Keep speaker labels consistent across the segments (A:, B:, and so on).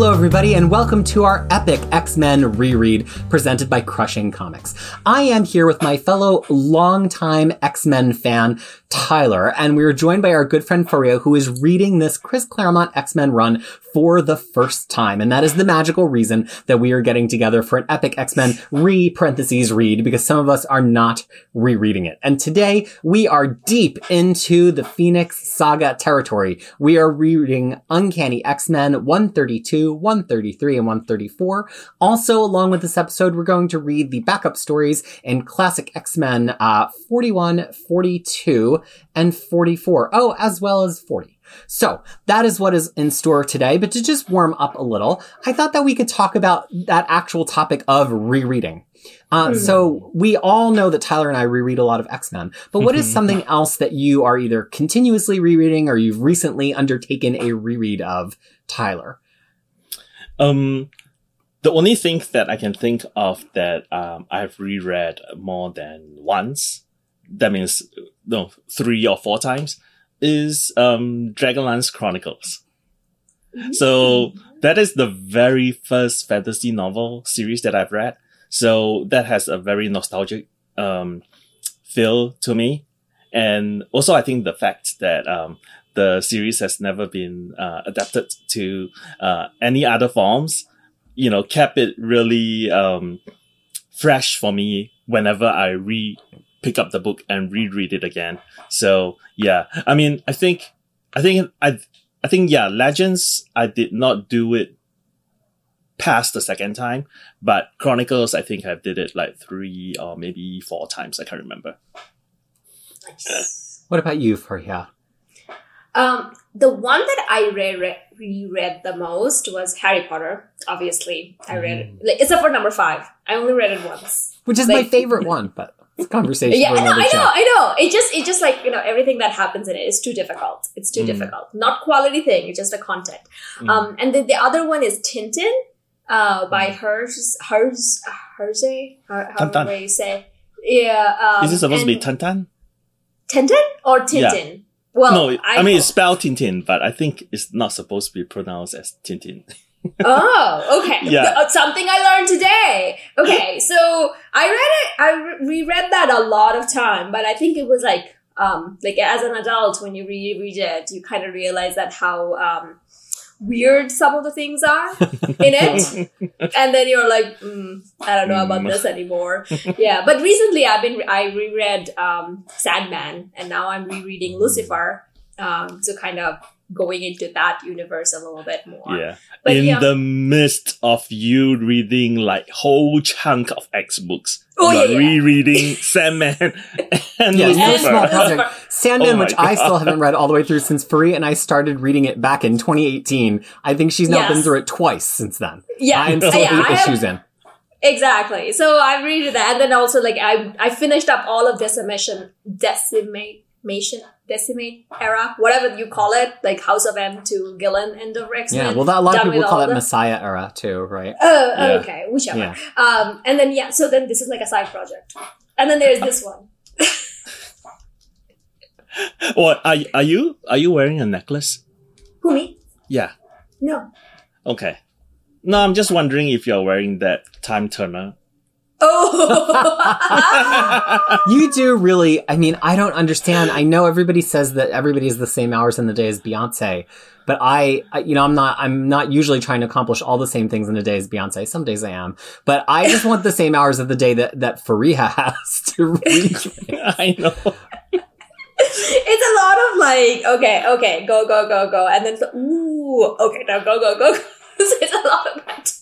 A: Hello, everybody, and welcome to our epic X Men reread presented by Crushing Comics. I am here with my fellow longtime X Men fan, Tyler, and we are joined by our good friend Faria, who is reading this Chris Claremont X Men run for the first time. And that is the magical reason that we are getting together for an epic X Men re parentheses read, because some of us are not rereading it. And today we are deep into the Phoenix Saga territory. We are reading Uncanny X Men 132 133, and 134. Also, along with this episode, we're going to read the backup stories in Classic X-Men uh, 41, 42, and 44. Oh, as well as 40. So that is what is in store today. But to just warm up a little, I thought that we could talk about that actual topic of rereading. Uh, mm. So we all know that Tyler and I reread a lot of X-Men, but what is mm-hmm. something else that you are either continuously rereading or you've recently undertaken a reread of, Tyler?
B: Um, the only thing that I can think of that um, I've reread more than once, that means no three or four times, is um, Dragonlance Chronicles. So that is the very first fantasy novel series that I've read. So that has a very nostalgic um, feel to me. And also, I think the fact that um, the series has never been uh, adapted to uh, any other forms, you know, kept it really um, fresh for me whenever I re pick up the book and reread it again. So yeah, I mean, I think, I think I, I think yeah, Legends, I did not do it past the second time, but Chronicles, I think I did it like three or maybe four times. I can't remember.
A: Nice. What about you, Faria?
C: Um, the one that I re- reread the most was Harry Potter. Obviously, I read it, mm. like, except for number five. I only read it once,
A: which is like, my favorite one. But conversation.
C: Yeah, I know, I know, I know. It just, it just like you know, everything that happens in it is too difficult. It's too mm. difficult. Not quality thing. It's just the content. Mm. Um, and then the other one is Tintin, uh, by mm. hers, hers, Hersey, however you say. Yeah.
B: Um, is it supposed to be Tantan?
C: Tintin or Tintin? Yeah.
B: Well, no, I, I mean it's spelled Tintin, but I think it's not supposed to be pronounced as Tintin.
C: Oh, okay. Yeah. Uh, something I learned today. Okay, so I read it. I reread that a lot of time, but I think it was like, um, like as an adult, when you reread it, you kind of realize that how um, weird some of the things are in it and then you're like mm, i don't know about this anymore yeah but recently i've been i reread um, sandman and now i'm rereading lucifer um, to kind of going into that universe a little bit more.
B: Yeah. But, in yeah. the midst of you reading like whole chunk of X books. Oh, yeah, yeah. rereading Sandman and
A: yeah, no small project. Sandman, oh which God. I still haven't read all the way through since Free, and I started reading it back in 2018. I think she's now yes. been through it twice since then.
C: Yeah.
A: I'm still
C: yeah,
A: eight issues have, in.
C: Exactly. So I read that, and then also like I I finished up all of Decimation, Decimation Decimate era, whatever you call it, like House of M to Gillen end of X Men.
A: Yeah, well, that, a lot of people call it. Messiah era too, right?
C: Oh, yeah. okay, whichever. Yeah. Um, and then yeah, so then this is like a side project, and then there's this one.
B: what are are you are you wearing a necklace?
C: Who me?
B: Yeah.
C: No.
B: Okay. No, I'm just wondering if you're wearing that time turner
C: Oh,
A: you do really. I mean, I don't understand. I know everybody says that everybody has the same hours in the day as Beyonce, but I, I, you know, I'm not. I'm not usually trying to accomplish all the same things in a day as Beyonce. Some days I am, but I just want the same hours of the day that that Faria has to read.
B: I know.
C: it's a lot of like, okay, okay, go, go, go, go, and then ooh, okay, now go, go, go, go. it's a lot of that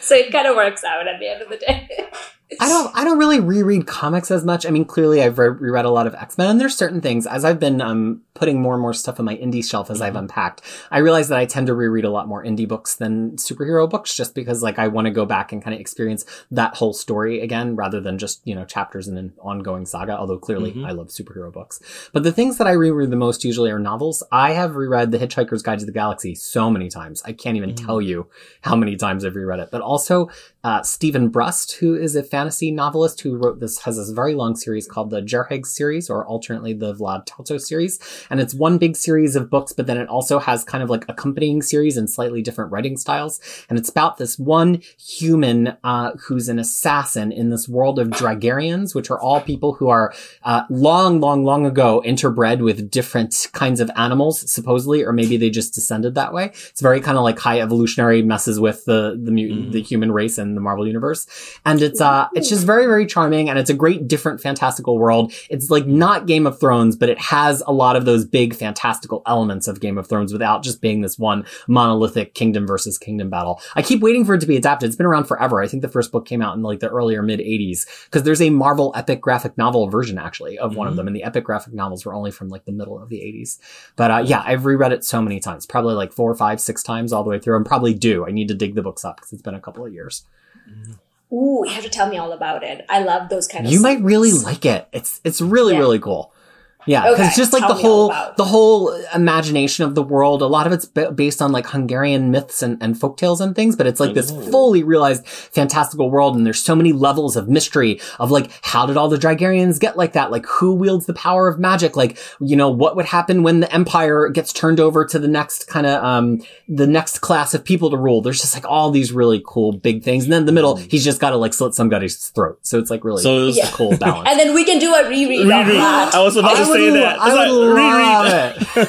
C: so it kind of works out at the end of the day.
A: I don't I don't really reread comics as much. I mean, clearly I've re- reread a lot of X-Men and there's certain things as I've been um putting more and more stuff on my indie shelf as mm-hmm. I've unpacked. I realize that I tend to reread a lot more indie books than superhero books just because like I want to go back and kind of experience that whole story again rather than just, you know, chapters in an ongoing saga, although clearly mm-hmm. I love superhero books. But the things that I reread the most usually are novels. I have reread The Hitchhiker's Guide to the Galaxy so many times. I can't even mm-hmm. tell you how many times I've reread it. But also uh, Steven Brust, who is a fantasy novelist who wrote this, has this very long series called the Jhereg series, or alternately the Vlad Taltos series. And it's one big series of books, but then it also has kind of like accompanying series and slightly different writing styles. And it's about this one human, uh, who's an assassin in this world of Dragaerans, which are all people who are, uh, long, long, long ago interbred with different kinds of animals, supposedly, or maybe they just descended that way. It's very kind of like high evolutionary messes with the, the mutant, mm-hmm. the human race and the Marvel universe. And it's, uh, it's just very, very charming and it's a great different fantastical world. It's like not Game of Thrones, but it has a lot of those big fantastical elements of Game of Thrones without just being this one monolithic kingdom versus kingdom battle. I keep waiting for it to be adapted. It's been around forever. I think the first book came out in like the earlier mid 80s because there's a Marvel epic graphic novel version actually of mm-hmm. one of mm-hmm. them. And the epic graphic novels were only from like the middle of the 80s. But, uh, yeah, I've reread it so many times, probably like four, five, six times all the way through. I'm probably due. I need to dig the books up because it's been a couple of years.
C: Ooh, you have to tell me all about it. I love those kind of.
A: You might really like it. It's it's really yeah. really cool. Yeah, because okay, just like the whole the whole imagination of the world, a lot of it's b- based on like Hungarian myths and, and folktales and things, but it's like this fully realized fantastical world, and there's so many levels of mystery of like how did all the Dragaerans get like that? Like who wields the power of magic? Like you know what would happen when the empire gets turned over to the next kind of um the next class of people to rule? There's just like all these really cool big things, and then in the middle he's just got to like slit somebody's throat, so it's like really so it's yeah. a cool balance.
C: and then we can do a reread. reread. I
B: was about to say that.
A: I would love it.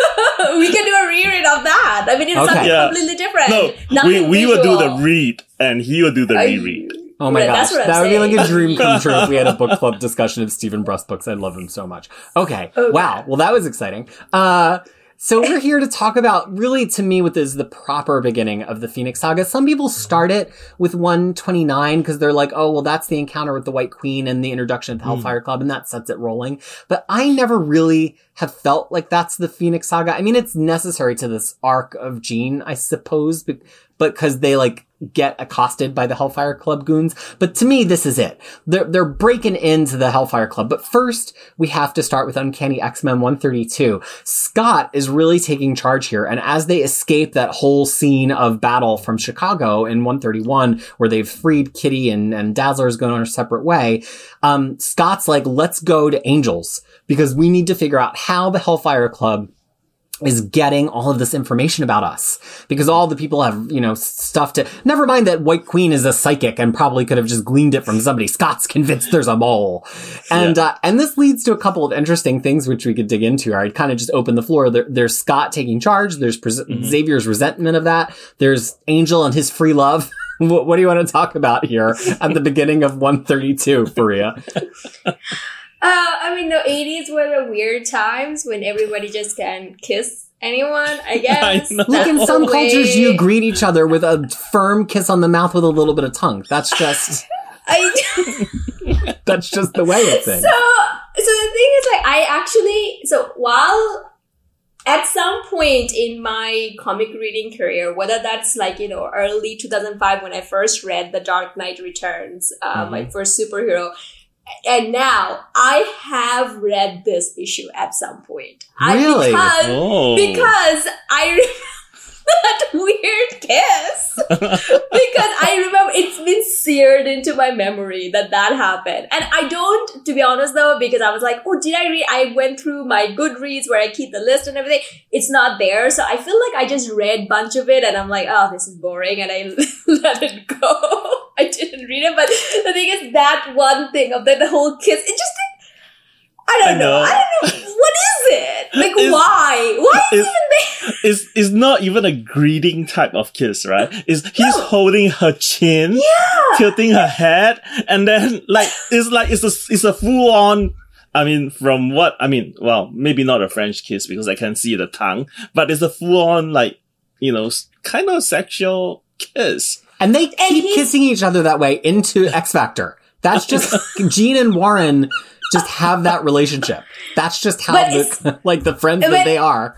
C: we can do a reread of that. I mean, it's okay. something yeah. completely different.
B: No, Nothing we, we will do the read and he will do the reread.
A: Oh my gosh, that saying. would be like a dream come true if we had a book club discussion of Steven Brust books. I love him so much. Okay. okay. Wow. Well, that was exciting. Uh, so we're here to talk about really to me what is the proper beginning of the Phoenix Saga. Some people start it with 129 because they're like, oh, well, that's the encounter with the White Queen and the introduction of the Hellfire mm. Club and that sets it rolling. But I never really have felt like that's the Phoenix Saga. I mean, it's necessary to this arc of Jean, I suppose, but because they like get accosted by the Hellfire Club goons. But to me, this is it. They're, they're breaking into the Hellfire Club. But first, we have to start with Uncanny X-Men 132. Scott is really taking charge here. And as they escape that whole scene of battle from Chicago in 131, where they've freed Kitty and, and Dazzler's going on a separate way, um, Scott's like, let's go to Angels because we need to figure out how the Hellfire Club is getting all of this information about us because all the people have, you know, stuff to, never mind that White Queen is a psychic and probably could have just gleaned it from somebody. Scott's convinced there's a mole. And, yeah. uh, and this leads to a couple of interesting things which we could dig into. I'd kind of just open the floor. There, there's Scott taking charge. There's Pre- mm-hmm. Xavier's resentment of that. There's Angel and his free love. what, what do you want to talk about here at the beginning of 132, Faria?
C: Uh, I mean, the 80s were the weird times when everybody just can kiss anyone, I guess. I
A: Look, in some way. cultures, you greet each other with a firm kiss on the mouth with a little bit of tongue. That's just. I. that's just the way of things.
C: So, so the thing is, like, I actually, so while at some point in my comic reading career, whether that's like, you know, early 2005 when I first read The Dark Knight Returns, uh, mm-hmm. my first superhero, and now I have read this issue at some point.
A: Really?
C: I, because, because I that weird kiss because I remember it's been seared into my memory that that happened. And I don't, to be honest though, because I was like, oh, did I read? I went through my Goodreads where I keep the list and everything. It's not there. So I feel like I just read bunch of it and I'm like, oh, this is boring. And I let it go. I didn't read it. But the thing is that one thing of the, the whole kiss, it just I don't I know. know. I don't know. What is it? Like, it's, why? Why is it
B: even It's, it's not even a greeting type of kiss, right? Is he's no. holding her chin,
C: yeah.
B: tilting her head, and then like it's like it's a it's a full on. I mean, from what I mean, well, maybe not a French kiss because I can see the tongue, but it's a full on like you know kind of sexual kiss.
A: And they keep kissing each other that way into X Factor. That's just Jean and Warren just have that relationship. That's just how the, like the friends that they are.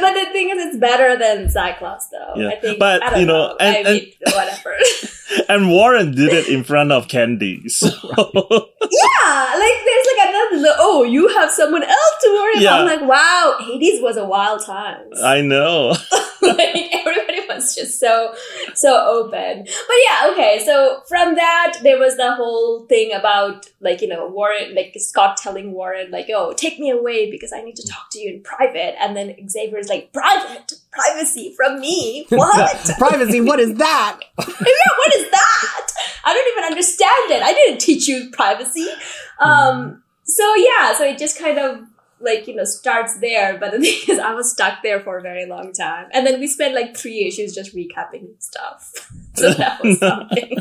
C: But the thing is, it's better than Cyclops, though. Yeah. I think. But you know, know. And, I mean, whatever.
B: and Warren did it in front of Candy. So.
C: yeah, like there's like another. Oh, you have someone else to worry yeah. about. I'm like, wow, Hades was a wild time.
B: I know.
C: like everybody was just so so open. But yeah, okay. So from that, there was the whole thing about like you know Warren, like Scott telling Warren like, "Oh, take me away because I need to talk to you in private," and then Xavier's like, "Private privacy from me? What
A: privacy? What is that?
C: yeah, what is that? I don't even understand it. I didn't teach you privacy." Um. So yeah, so it just kind of like you know starts there but the thing is i was stuck there for a very long time and then we spent like three issues just recapping stuff so that was something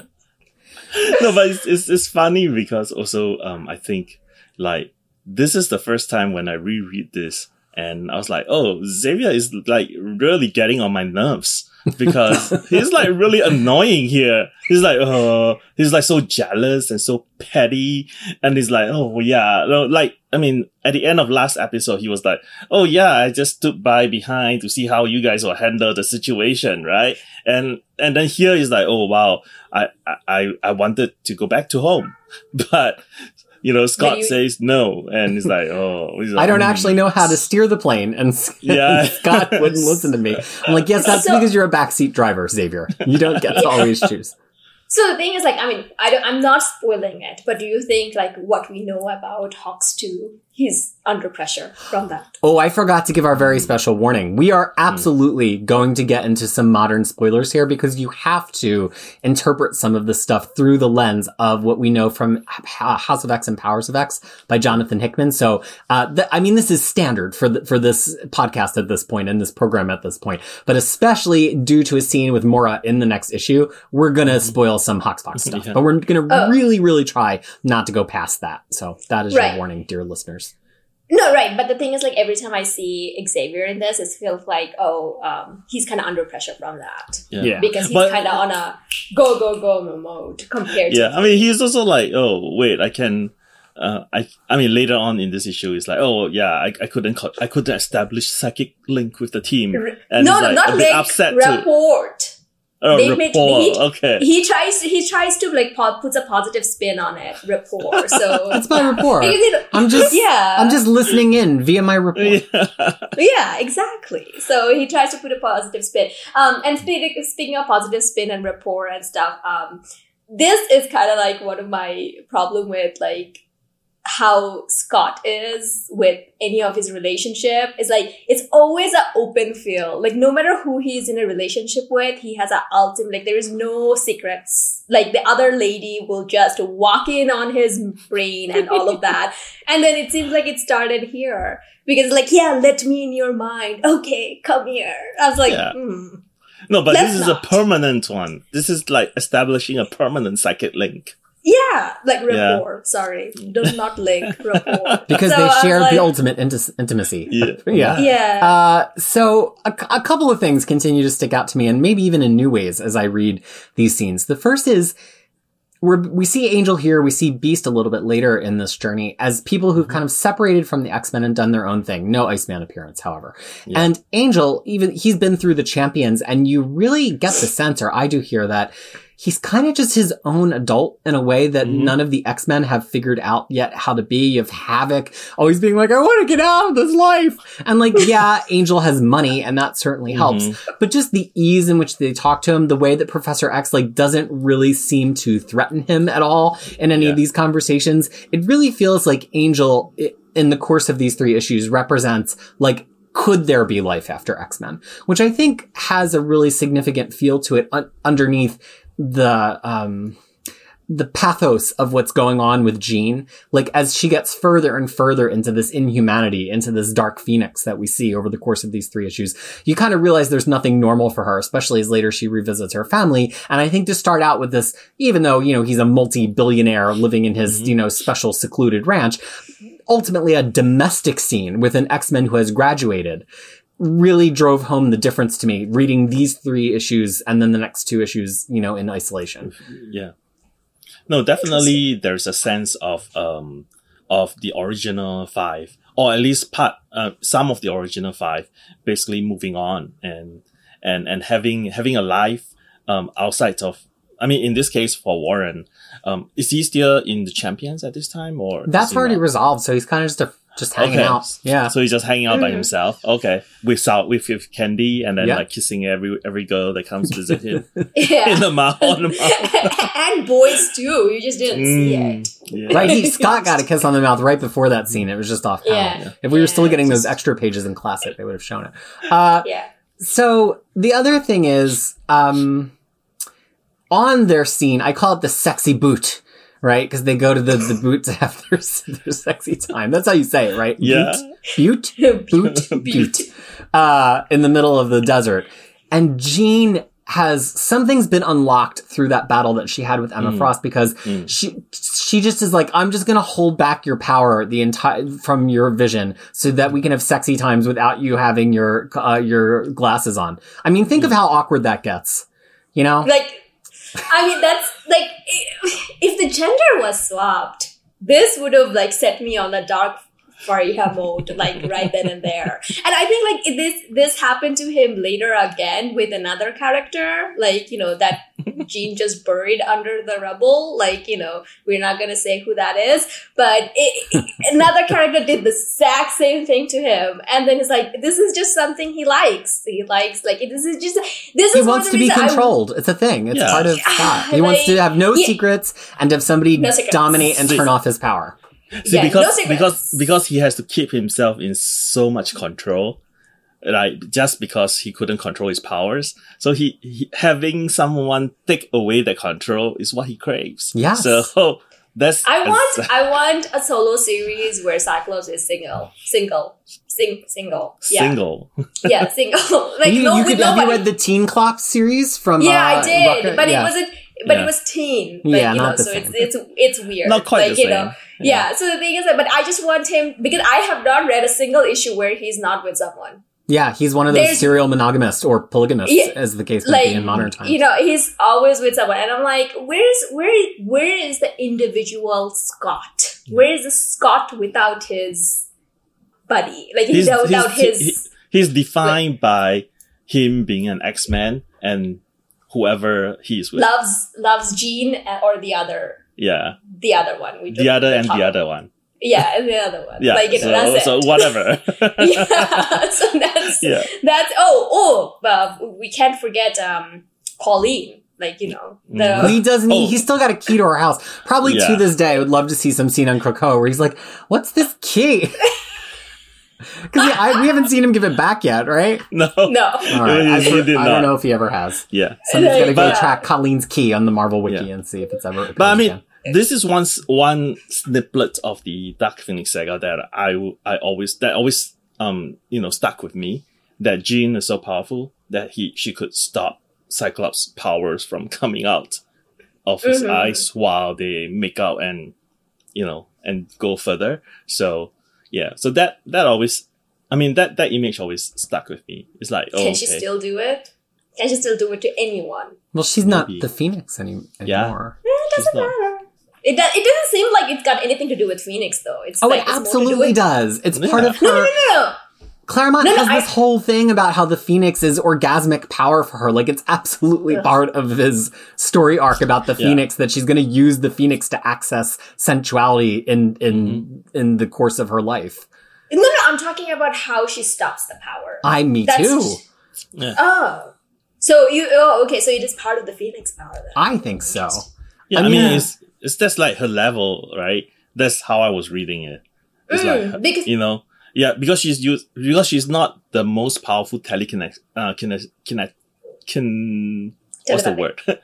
B: no but it's, it's, it's funny because also um i think like this is the first time when i reread this and i was like oh xavier is like really getting on my nerves because he's like really annoying here. He's like, oh, he's like so jealous and so petty. And he's like, oh yeah, like, I mean, at the end of last episode, he was like, oh yeah, I just stood by behind to see how you guys will handle the situation, right? And, and then here he's like, oh wow, I, I, I wanted to go back to home, but you know, Scott you, says no, and he's like, "Oh, he's like,
A: I don't mm. actually know how to steer the plane," and yeah. Scott wouldn't listen to me. I'm like, "Yes, that's so, because you're a backseat driver, Xavier. You don't get to always choose."
C: So the thing is, like, I mean, I don't, I'm not spoiling it, but do you think, like, what we know about Hawks 2, he's under pressure from that?
A: Oh, I forgot to give our very special warning. We are absolutely mm. going to get into some modern spoilers here because you have to interpret some of the stuff through the lens of what we know from House of X and Powers of X by Jonathan Hickman. So, uh, th- I mean, this is standard for the, for this podcast at this point and this program at this point, but especially due to a scene with Moira in the next issue, we're going to mm-hmm. spoil some HoXPoX stuff, yeah. but we're going to oh. really, really try not to go past that. So that is right. your warning, dear listeners.
C: No, right. But the thing is, like, every time I see Xavier in this, it feels like, oh, um, he's kind of under pressure from that.
B: Yeah. yeah.
C: Because he's kind of on a go, go, go mode compared
B: yeah,
C: to. Yeah.
B: I mean, he's also like, oh, wait, I can. Uh, I I mean later on in this issue it's like oh yeah I, I couldn't I couldn't establish psychic link with the team
C: and no, like not link, upset report. Too.
B: Oh, they rapport. Made, he, okay.
C: He tries. He tries to like po- puts a positive spin on it. Rapport. So
A: that's my rapport. I'm just yeah. I'm just listening in via my rapport.
C: Yeah. yeah, exactly. So he tries to put a positive spin. Um, and speaking speaking of positive spin and rapport and stuff, um, this is kind of like one of my problem with like how Scott is with any of his relationship is like it's always an open field. Like no matter who he's in a relationship with, he has an ultimate like there is no secrets. Like the other lady will just walk in on his brain and all of that. and then it seems like it started here. Because like, yeah, let me in your mind. Okay, come here. I was like, yeah. hmm.
B: No, but this is not. a permanent one. This is like establishing a permanent psychic link.
C: Yeah, like rapport. Yeah. Sorry, do not link rapport
A: because so they share like, the ultimate intimacy.
B: Yeah,
A: yeah.
C: yeah.
A: Uh, so a, a couple of things continue to stick out to me, and maybe even in new ways as I read these scenes. The first is we're, we see Angel here, we see Beast a little bit later in this journey as people who've kind of separated from the X-Men and done their own thing. No Iceman appearance, however. Yeah. And Angel, even, he's been through the champions and you really get the sense, or I do hear that he's kind of just his own adult in a way that mm-hmm. none of the X-Men have figured out yet how to be. You have Havoc always being like, I want to get out of this life. And like, yeah, Angel has money and that certainly helps, mm-hmm. but just the ease in which they talk to him, the way that Professor X like doesn't really seem to threaten him at all in any yeah. of these conversations. It really feels like Angel in the course of these three issues represents like could there be life after X-Men? Which I think has a really significant feel to it un- underneath the um the pathos of what's going on with Jean, like as she gets further and further into this inhumanity, into this dark phoenix that we see over the course of these three issues, you kind of realize there's nothing normal for her, especially as later she revisits her family. And I think to start out with this, even though, you know, he's a multi-billionaire living in his, mm-hmm. you know, special secluded ranch, ultimately a domestic scene with an X-Men who has graduated really drove home the difference to me reading these three issues and then the next two issues, you know, in isolation.
B: Yeah. No, definitely there's a sense of, um, of the original five, or at least part, uh, some of the original five basically moving on and, and, and having, having a life, um, outside of, I mean, in this case for Warren, um, is he still in the champions at this time or?
A: That's already not? resolved. So he's kind of just a Just hanging
B: Okay.
A: out. Yeah.
B: So he's just hanging out by
C: Mhm.
B: himself. Okay, with salt, with, with candy, and then
A: Yeah.
B: like kissing every every girl that comes to visit him in the mouth. On the mouth.
C: and boys too. You just didn't see
B: Mm,
C: it.
B: yeah.
A: Right, he, Scott got a kiss on the mouth right before that scene. It was just off
C: Yeah.
A: camera. If we were still getting those extra pages in classic, they would have shown it. Uh,
C: Yeah.
A: so the other thing is, um, on their scene, I call it the sexy boot, right? Because they go to the, the boot to have their, their sexy time. That's how you say it, right?
B: Yeah.
A: Boot? Boot? Boot?
C: Butte.
A: uh, in the middle of the desert. And Jean has something's been unlocked through that battle that she had with Emma
B: Mm.
A: Frost because
B: Mm.
A: she she just is like I'm just gonna hold back your power the entire from your vision so that we can have sexy times without you having your uh, your glasses on. I mean, think of how awkward that gets. You know?
C: Like, I mean, that's like, if the gender was swapped, this would have like set me on a dark Fariha mode, like right then and there. And I think like this this happened to him later again with another character, like you know that Jean just buried under the rubble. Like you know we're not gonna say who that is, but it, it- another character did the exact same thing to him, and then it's like this is just something he likes. He likes like this is just this
A: He
C: is
A: wants to be
C: reasons I-
A: controlled. it's a thing. It's
B: Yeah.
A: part of
C: Yeah,
A: Scott. He wants to have no
C: yeah.
A: secrets and have somebody
C: No
A: dominate and turn off his power.
B: See,
C: Yeah,
B: because
C: secrets.
B: because because he has to keep himself in so much control, like just because he couldn't control his powers. So he, he having someone take away the control is what he craves.
A: Yeah.
B: So that's
C: I want I want a solo series where Cyclops is single, single, sing, single. Yeah,
B: single.
C: yeah, single. like
A: you,
C: no,
A: you could, have you read the Teen Clock series from?
C: yeah,
A: uh,
C: I did,
A: Rocket-
C: but
A: yeah.
C: it wasn't. But
B: Yeah.
C: it was teen. Like,
A: Yeah,
C: you know,
A: not the
C: so
A: same.
C: it's it's it's weird.
B: Not quite
C: like,
B: the
C: you know,
B: same.
C: yeah. So the thing is that, but I just want him because I have not read a single issue where he's not with someone.
A: Yeah, he's one of those
C: There's-
A: serial monogamists or polygamists,
C: Yeah,
A: as the case may
C: like
A: be in modern times.
C: you know he's always with someone and i'm like where's where where is the individual scott where is the scott without his buddy like
B: He's-
C: without,
B: he's-
C: his
B: he- he's defined by him being an X Man and whoever he's with.
C: loves loves jean or the other
B: Yeah,
C: the other one we
B: the other and
C: top-
B: the other one.
C: yeah and the other one
B: Yeah,
C: like you know
B: so,
C: that's
B: so
C: it
B: whatever.
C: yeah so that's
B: yeah.
C: that's oh oh uh, we can't forget um Colleen. like you know the
B: Mhm.
A: he doesn't.
B: Oh.
A: He's still got a key to our house. Probably to this day, I would love to see some scene on Krakoa where he's like, "What's this key?" Because we haven't seen him give it back yet, right?
B: No.
C: no
A: All right, I,
B: He did
A: I
B: not.
A: don't know if he ever has.
B: Yeah.
A: Somebody's got to go
C: Yeah.
A: track Colleen's key on the Marvel wiki
B: Yeah.
A: and see if it's ever.
B: But I mean,
A: again.
B: this is one one snippet of the Dark Phoenix saga that I I always that always um you know stuck with me. That Jean is so powerful that he she could stop Cyclops' powers from coming out of his
C: Mhm.
B: eyes while they make out and you know and go further. So yeah, so that that always. I mean that that image always stuck with me. It's like, oh,
C: can
B: okay.
C: she still do it can she still do it to anyone
A: well, she's not the Phoenix any,
B: Yeah.
A: anymore.
C: Eh, it doesn't
B: not.
C: matter it, does, it doesn't seem like it's got anything to do with Phoenix, though. It's
A: Oh,
C: like,
A: it
C: it's do
A: absolutely
C: with-
A: does. It's
B: Yeah.
A: part of
C: No, no, no, no.
A: Claremont
C: No, no,
A: has
C: I-
A: this whole thing about how the Phoenix is orgasmic power for her. Like it's absolutely
C: Ugh.
A: part of his story arc about the
B: Yeah.
A: Phoenix that she's going to use the Phoenix to access sensuality in in
B: Mm-hmm.
A: in the course of her life.
C: No, no, I'm talking about how she stops the power.
A: I me
C: That's-
A: too.
B: Yeah.
C: Oh. So you, oh, okay, so it is part of the Phoenix power then.
A: I think so.
B: Yeah,
A: I
B: I mean,
A: mean-
B: it's it's just like her level, right? That's how I was reading it. It's
C: Mm,
B: like
C: because-
B: you know, yeah, because she's used because she's not the most powerful telekinetic, uh, kinet, kinet, kin, what's the word?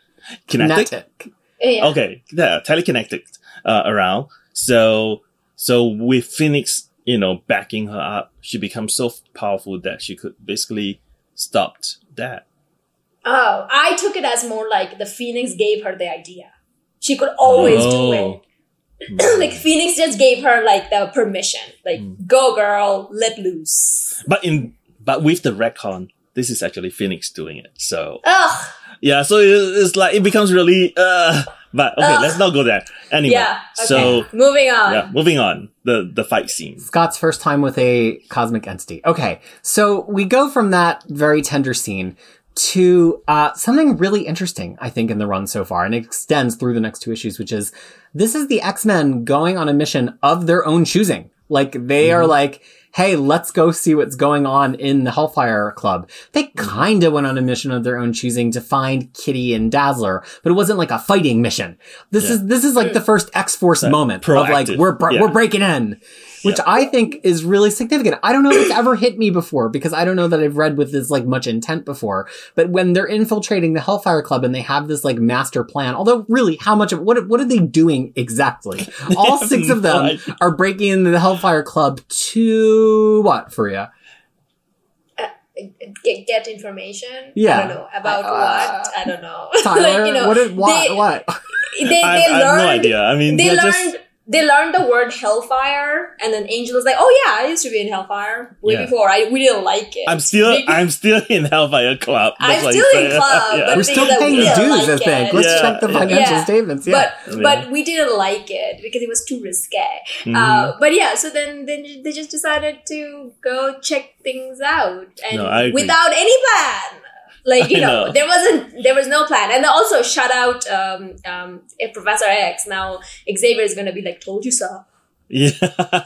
B: Kinetic.
A: Kinetic.
C: Yeah.
B: Okay, yeah, telekinetic uh, around. So so with Phoenix, you know, backing her up, she becomes so powerful that she could basically stop that.
C: Oh, I took it as more like the Phoenix gave her the idea. She could always do it. Like Phoenix just gave her like the permission. Like,
B: Mm.
C: go girl, let loose.
B: But in but with the retcon, this is actually Phoenix doing it. So
C: Ugh.
B: yeah, so it- it's like it becomes really uh. But okay,
C: Ugh.
B: let's not go there. Anyway,
C: Yeah. Okay.
B: so
C: moving on.
B: yeah, moving on. The the fight scene.
A: Scott's first time with a cosmic entity. Okay, so we go from that very tender scene to uh, something really interesting, I think, in the run so far, and it extends through the next two issues, which is this is the X Men going on a mission of their own choosing. Like they mm-hmm. are like, hey, let's go see what's going on in the Hellfire Club. They kind of went on a mission of their own choosing to find Kitty and Dazzler, but it wasn't like a fighting mission. This yeah. is this is like the first X Force moment proactive. of like we're yeah. we're breaking in which yeah. I think is really significant. I don't know if it's ever hit me before because I don't know that I've read with this like much intent before. But when they're infiltrating the Hellfire Club and they have this like master plan, although really, how much of what what are they doing exactly? All six of them are breaking into the Hellfire Club to what, Faria?
C: Uh, get, get information.
A: Yeah.
C: I don't know about uh, what. I don't know.
A: Tyler, like, you know, what? Is, what?
C: They,
A: what?
C: They, they I, learned. I have no idea. I mean, they learned. Just they learned the word hellfire, and then Angel was like, "Oh yeah, I used to be in Hellfire way yeah. before. I we didn't like it.
B: I'm still Maybe. I'm still in Hellfire Club.
C: I'm still in club. yeah.
A: We're still paying dues. Like I think. It. Let's yeah. check the financial statements. Yeah,
C: but but we didn't like it because it was too risque. Mm-hmm. Uh, but yeah, so then then they just decided to go check things out, and no, without any plan. Like you know, know, there wasn't there was no plan. And also shout out um, um, Professor X. Now Xavier is going to be like, "Told you so."
B: Yeah.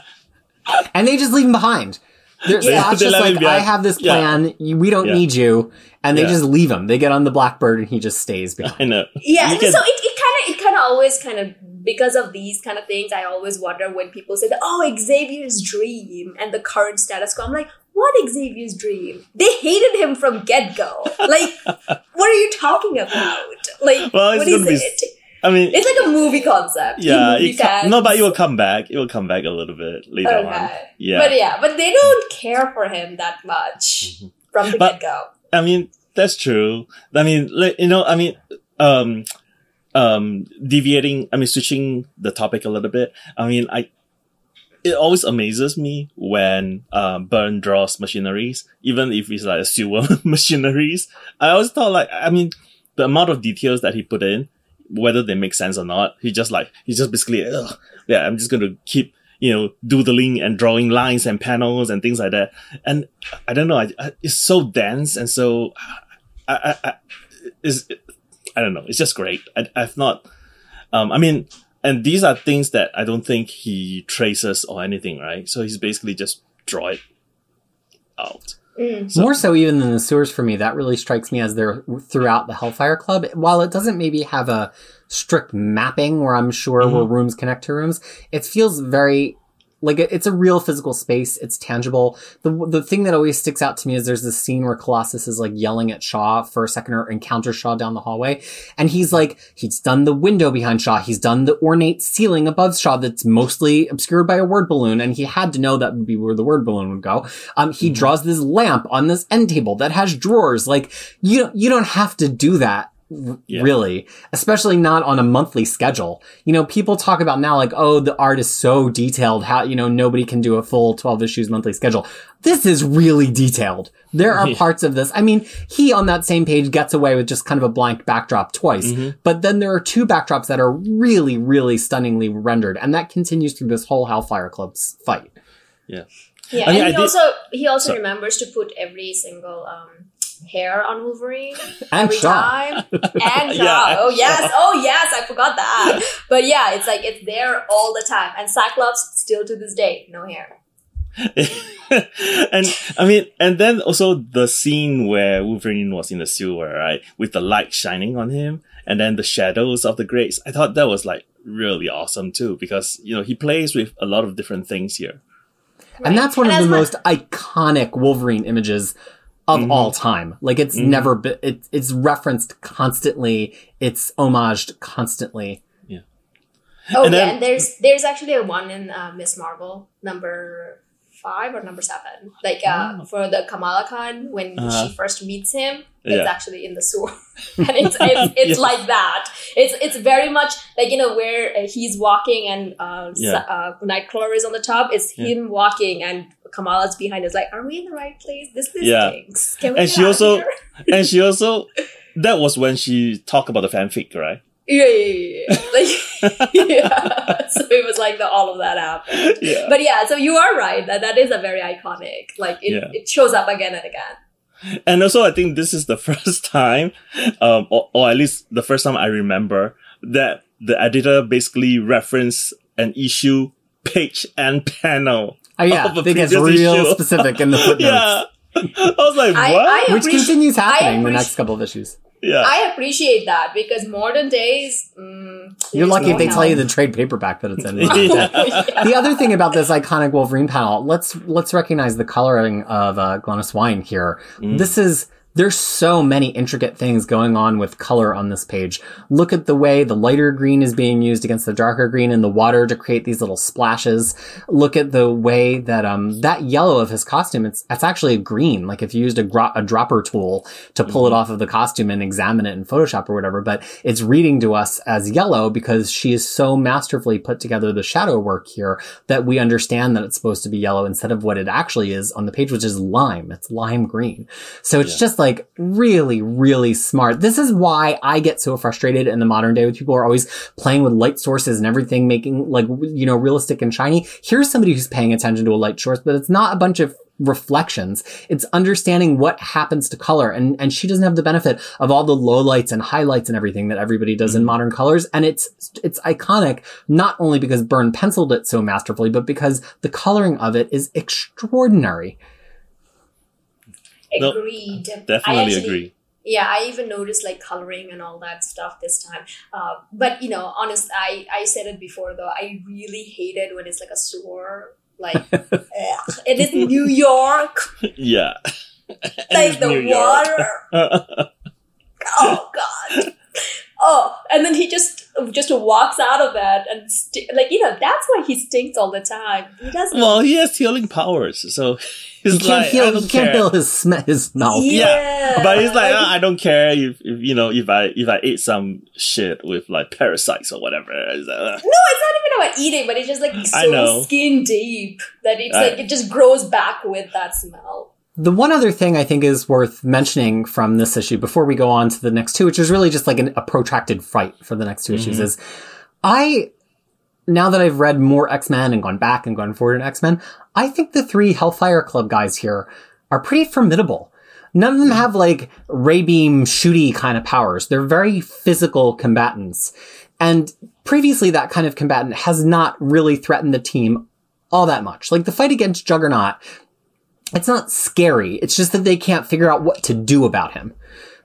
A: and they just leave him behind. They're, yeah. just like, I have this plan. Yeah. We don't yeah. need you. And they yeah. just leave him. They get on the Blackbird and he just stays behind.
B: I know.
C: Yeah. so it, it kind of, it kind of always kind of, because of these kind of things, I always wonder when people say that, oh, Xavier's dream and the current status quo. I'm like, what Xavier's dream? They hated him from get go. Like, what are you talking about? Like, well, what is it?
B: I mean,
C: it's like a movie concept.
B: Yeah, movie it, no, but it will come back. It will come back a little bit later okay. on. Yeah,
C: but yeah, but they don't care for him that much mm-hmm. from the get go.
B: I mean, that's true. I mean, you know, I mean, um, um, deviating. I mean, switching the topic a little bit. I mean, I it always amazes me when um, Byrne draws machineries, even if it's like a sewer machineries. I always thought like, I mean, the amount of details that he put in, whether they make sense or not, he just like, he's just basically, yeah, I'm just going to keep, you know, doodling and drawing lines and panels and things like that. And I don't know, I, I, it's so dense and so, I, I, I, is, I don't know, it's just great. I, I've not, um, I mean, and these are things that I don't think he traces or anything, right? So he's basically just draw it out.
A: Mm. So. More so even than the sewers for me, that really strikes me as they're throughout the Hellfire Club. While it doesn't maybe have a strict mapping where I'm sure mm-hmm. where rooms connect to rooms, it feels very like it's a real physical space. It's tangible. The the thing that always sticks out to me is there's this scene where Colossus is like yelling at Shaw for a second or encounters Shaw down the hallway. And he's like, he's done the window behind Shaw. He's done the ornate ceiling above Shaw that's mostly obscured by a word balloon. And he had to know that would be where the word balloon would go. Um, he mm-hmm. draws this lamp on this end table that has drawers. Like, you, you don't have to do that yeah. really, especially not on a monthly schedule. You know, people talk about now like, oh, the art is so detailed. How, you know, nobody can do a full 12 issues monthly schedule. This is really detailed. There are parts of this. I mean, he on that same page gets away with just kind of a blank backdrop twice, mm-hmm. but then there are two backdrops that are really, really stunningly rendered. And that continues through this whole Hellfire Club's fight.
B: Yeah.
C: Yeah. I mean, and he also, he also remembers to put every single, um, hair on Wolverine
A: and
C: every
A: Shaw.
C: time. And Shaw. yeah, oh yes, oh yes, I forgot that. But yeah, it's like it's there all the time. And Cyclops still to this day, no hair.
B: and I mean, and then also the scene where Wolverine was in the sewer, right, with the light shining on him, and then the shadows of the grates. I thought that was like really awesome too, because you know he plays with a lot of different things here.
A: Right. And that's one and of the most iconic Wolverine images of mm-hmm. all time. Like it's mm-hmm. never been, it, it's referenced constantly. It's homaged constantly.
B: Yeah.
C: Oh and yeah. Then, and there's, there's actually a one in uh, Ms. Marvel number five or number seven. Like, uh, oh. for the Kamala Khan, when uh-huh. she first meets him, it's yeah. actually in the sewer. and it's, it's, it's yeah. like that. It's, it's very much like, you know, where uh, he's walking and, uh, yeah. uh Nightcrawler is on the top. It's him walking and Kamala's behind us, like, are we in the right place? This this yeah. Can we
B: and she also and she also that was when she talked about the fanfic, right?
C: Yeah, yeah, yeah. Like, yeah. So it was like the all of that happened. Yeah. But yeah, so you are right that that is a very iconic. Like it, yeah. it shows up again and again.
B: And also, I think this is the first time, um, or, or at least the first time I remember that the editor basically referenced an issue page and panel.
A: Oh yeah, I think it's real issue. specific in the footnotes. yeah.
B: I was like, what? I,
A: I Which continues happening in the next couple of issues.
B: Yeah.
C: I appreciate that because modern days.
A: Mm, You're lucky if they tell you the trade paperback that it's in. yeah. The other thing about this iconic Wolverine panel, let's let's recognize the coloring of uh, Glynis Wein here. Mm. This is there's so many intricate things going on with color on this page. Look at the way the lighter green is being used against the darker green in the water to create these little splashes. Look at the way that, um, that yellow of his costume, it's, it's actually a green. Like if you used a, gro- a dropper tool to pull mm-hmm. it off of the costume and examine it in Photoshop or whatever, but it's reading to us as yellow because she is so masterfully put together the shadow work here that we understand that it's supposed to be yellow instead of what it actually is on the page, which is lime. It's lime green. So it's yeah. just like like really, really smart. This is why I get so frustrated in the modern day with people who are always playing with light sources and everything making like, you know, realistic and shiny. Here's somebody who's paying attention to a light source, but it's not a bunch of reflections. It's understanding what happens to color. And, and she doesn't have the benefit of all the lowlights and highlights and everything that everybody does mm-hmm. in modern colors. And it's, it's iconic, not only because Byrne penciled it so masterfully, but because the coloring of it is extraordinary.
C: Agreed.
B: No, definitely actually, agree.
C: Yeah, I even noticed like coloring and all that stuff this time. Uh, but you know, honest, I I said it before though. I really hate it when it's like a store, like it is New York.
B: Yeah,
C: like the New water. oh God. Oh, and then he just just walks out of it and st- like you know that's why he stinks all the time. He doesn't.
B: Well, he has healing powers, so
A: he's he like, heal, he can't heal his sm- his mouth.
B: Yeah, yeah. but he's like, oh, I don't care if, if, you know if I if I ate some shit with like parasites or whatever. It's
C: like, uh. No, it's not even about eating, but it's just like so skin deep that it's I, like it just grows back with that smell.
A: The one other thing I think is worth mentioning from this issue before we go on to the next two, which is really just like an, a protracted fight for the next 2 mm-hmm. issues, is I, now that I've read more X-Men and gone back and gone forward in X-Men, I think the three Hellfire Club guys here are pretty formidable. None of them have like ray beam shooty kind of powers. They're very physical combatants. And previously that kind of combatant has not really threatened the team all that much. Like the fight against Juggernaut it's not scary. It's just that they can't figure out what to do about him.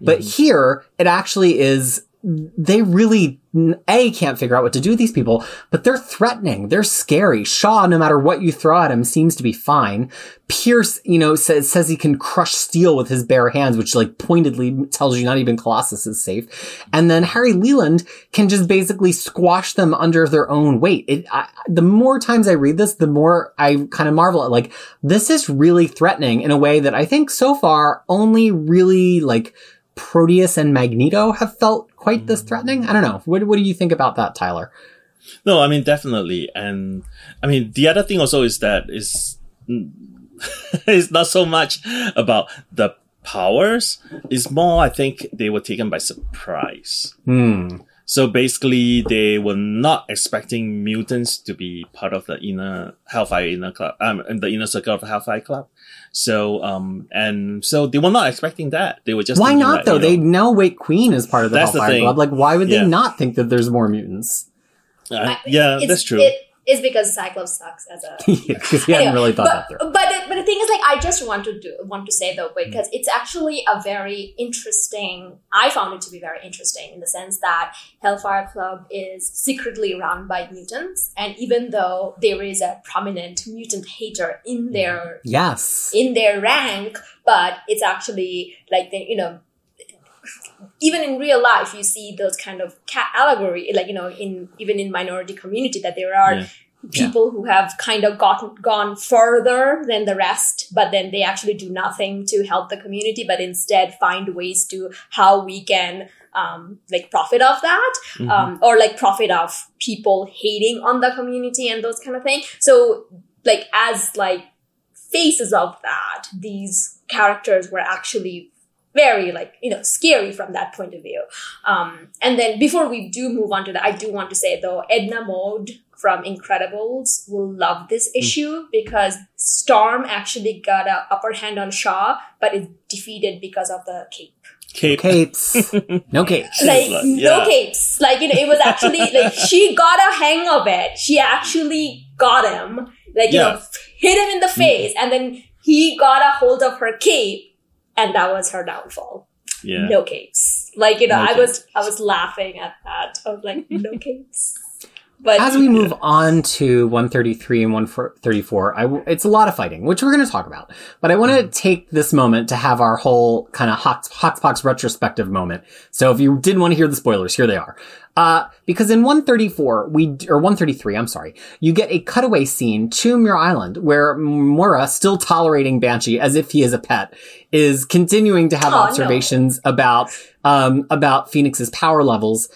A: But mm-hmm. here, it actually is they really a can't figure out what to do with these people, but they're threatening. They're scary. Shaw, no matter what you throw at him, seems to be fine. Pierce, you know, says says he can crush steel with his bare hands, which like pointedly tells you not even Colossus is safe. And then Harry Leland can just basically squash them under their own weight. It, I, the more times I read this, the more I kind of marvel at like this is really threatening in a way that I think so far only really like Proteus and Magneto have felt quite this threatening. I don't know. What, what do you think about that, Tyler?
B: No, I mean, definitely. And I mean, the other thing also is that is, it's not so much about the powers. It's more, I think they were taken by surprise.
A: Hmm.
B: So basically, they were not expecting mutants to be part of the inner Hellfire inner club, um, the inner circle of the Hellfire Club. So, um, and so they were not expecting that. They were just
A: why not that, though? You know, they know White Queen is part of the Hellfire the Club. Like, why would yeah. they not think that there's more mutants?
B: Uh, yeah, that's true.
C: It, is because Cyclops sucks as a
A: because he hadn't really thought
C: but,
A: that through.
C: But but the thing is, like, I just want to do want to say though, because mm. it's actually a very interesting. I found it to be very interesting in the sense that Hellfire Club is secretly run by mutants, and even though there is a prominent mutant hater in their
A: yes
C: in their rank, but it's actually like the you know even in real life you see those kind of cat allegory like you know in even in minority community that there are yeah. people yeah. who have kind of gotten gone further than the rest but then they actually do nothing to help the community but instead find ways to how we can um, like profit of that mm-hmm. um, or like profit of people hating on the community and those kind of things so like as like faces of that these characters were actually very like you know scary from that point of view um, and then before we do move on to that i do want to say though edna mode from incredibles will love this mm. issue because storm actually got a upper hand on shaw but is defeated because of the cape
B: Cape.
A: capes. no capes.
C: like
B: like,
C: no
B: yeah.
C: capes. Like you know, it was actually like she got a hang of it. She actually got him. Like you
B: Yeah.
C: know, hit him in the face, and then he got a hold of her cape, and that was her downfall.
B: Yeah.
C: No capes. Like you know,
B: No
C: I was I was laughing at that. I was like, no capes. But
A: As we move on to 133 and 134, I w- it's a lot of fighting, which we're going to talk about. But I want to mm-hmm. take this moment to have our whole kind of Hox, Hoxpox retrospective moment. So if you didn't want to hear the spoilers, here they are. Uh, because in 134, we, or 133, I'm sorry, you get a cutaway scene to Muir Island where Moira, still tolerating Banshee as if he is a pet, is continuing to have
C: Oh, no.
A: observations about, um, about Phoenix's power levels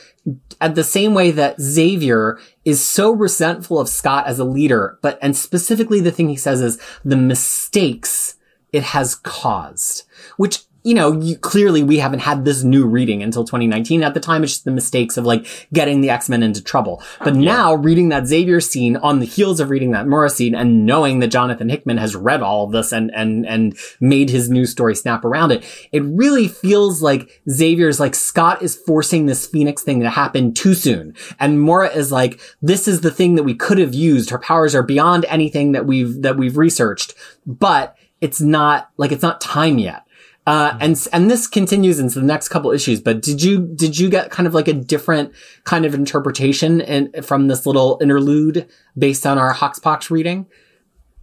A: at the same way that Xavier is so resentful of Scott as a leader, but, and specifically the thing he says is the mistakes it has caused, which, you know, you, clearly we haven't had this new reading until 2019. At the time, it's just the mistakes of like getting the X-Men into trouble. But now reading that Xavier scene on the heels of reading that Moira scene and knowing that Jonathan Hickman has read all of this and, and, and made his new story snap around it, it really feels like Xavier's like Scott is forcing this Phoenix thing to happen too soon. And Moira is like, this is the thing that we could have used. Her powers are beyond anything that we've, that we've researched, but it's not like, it's not time yet. Uh, and, and this continues into the next couple issues, but did you, did you get kind of like a different kind of interpretation in, from this little interlude based on our Hoxpox reading?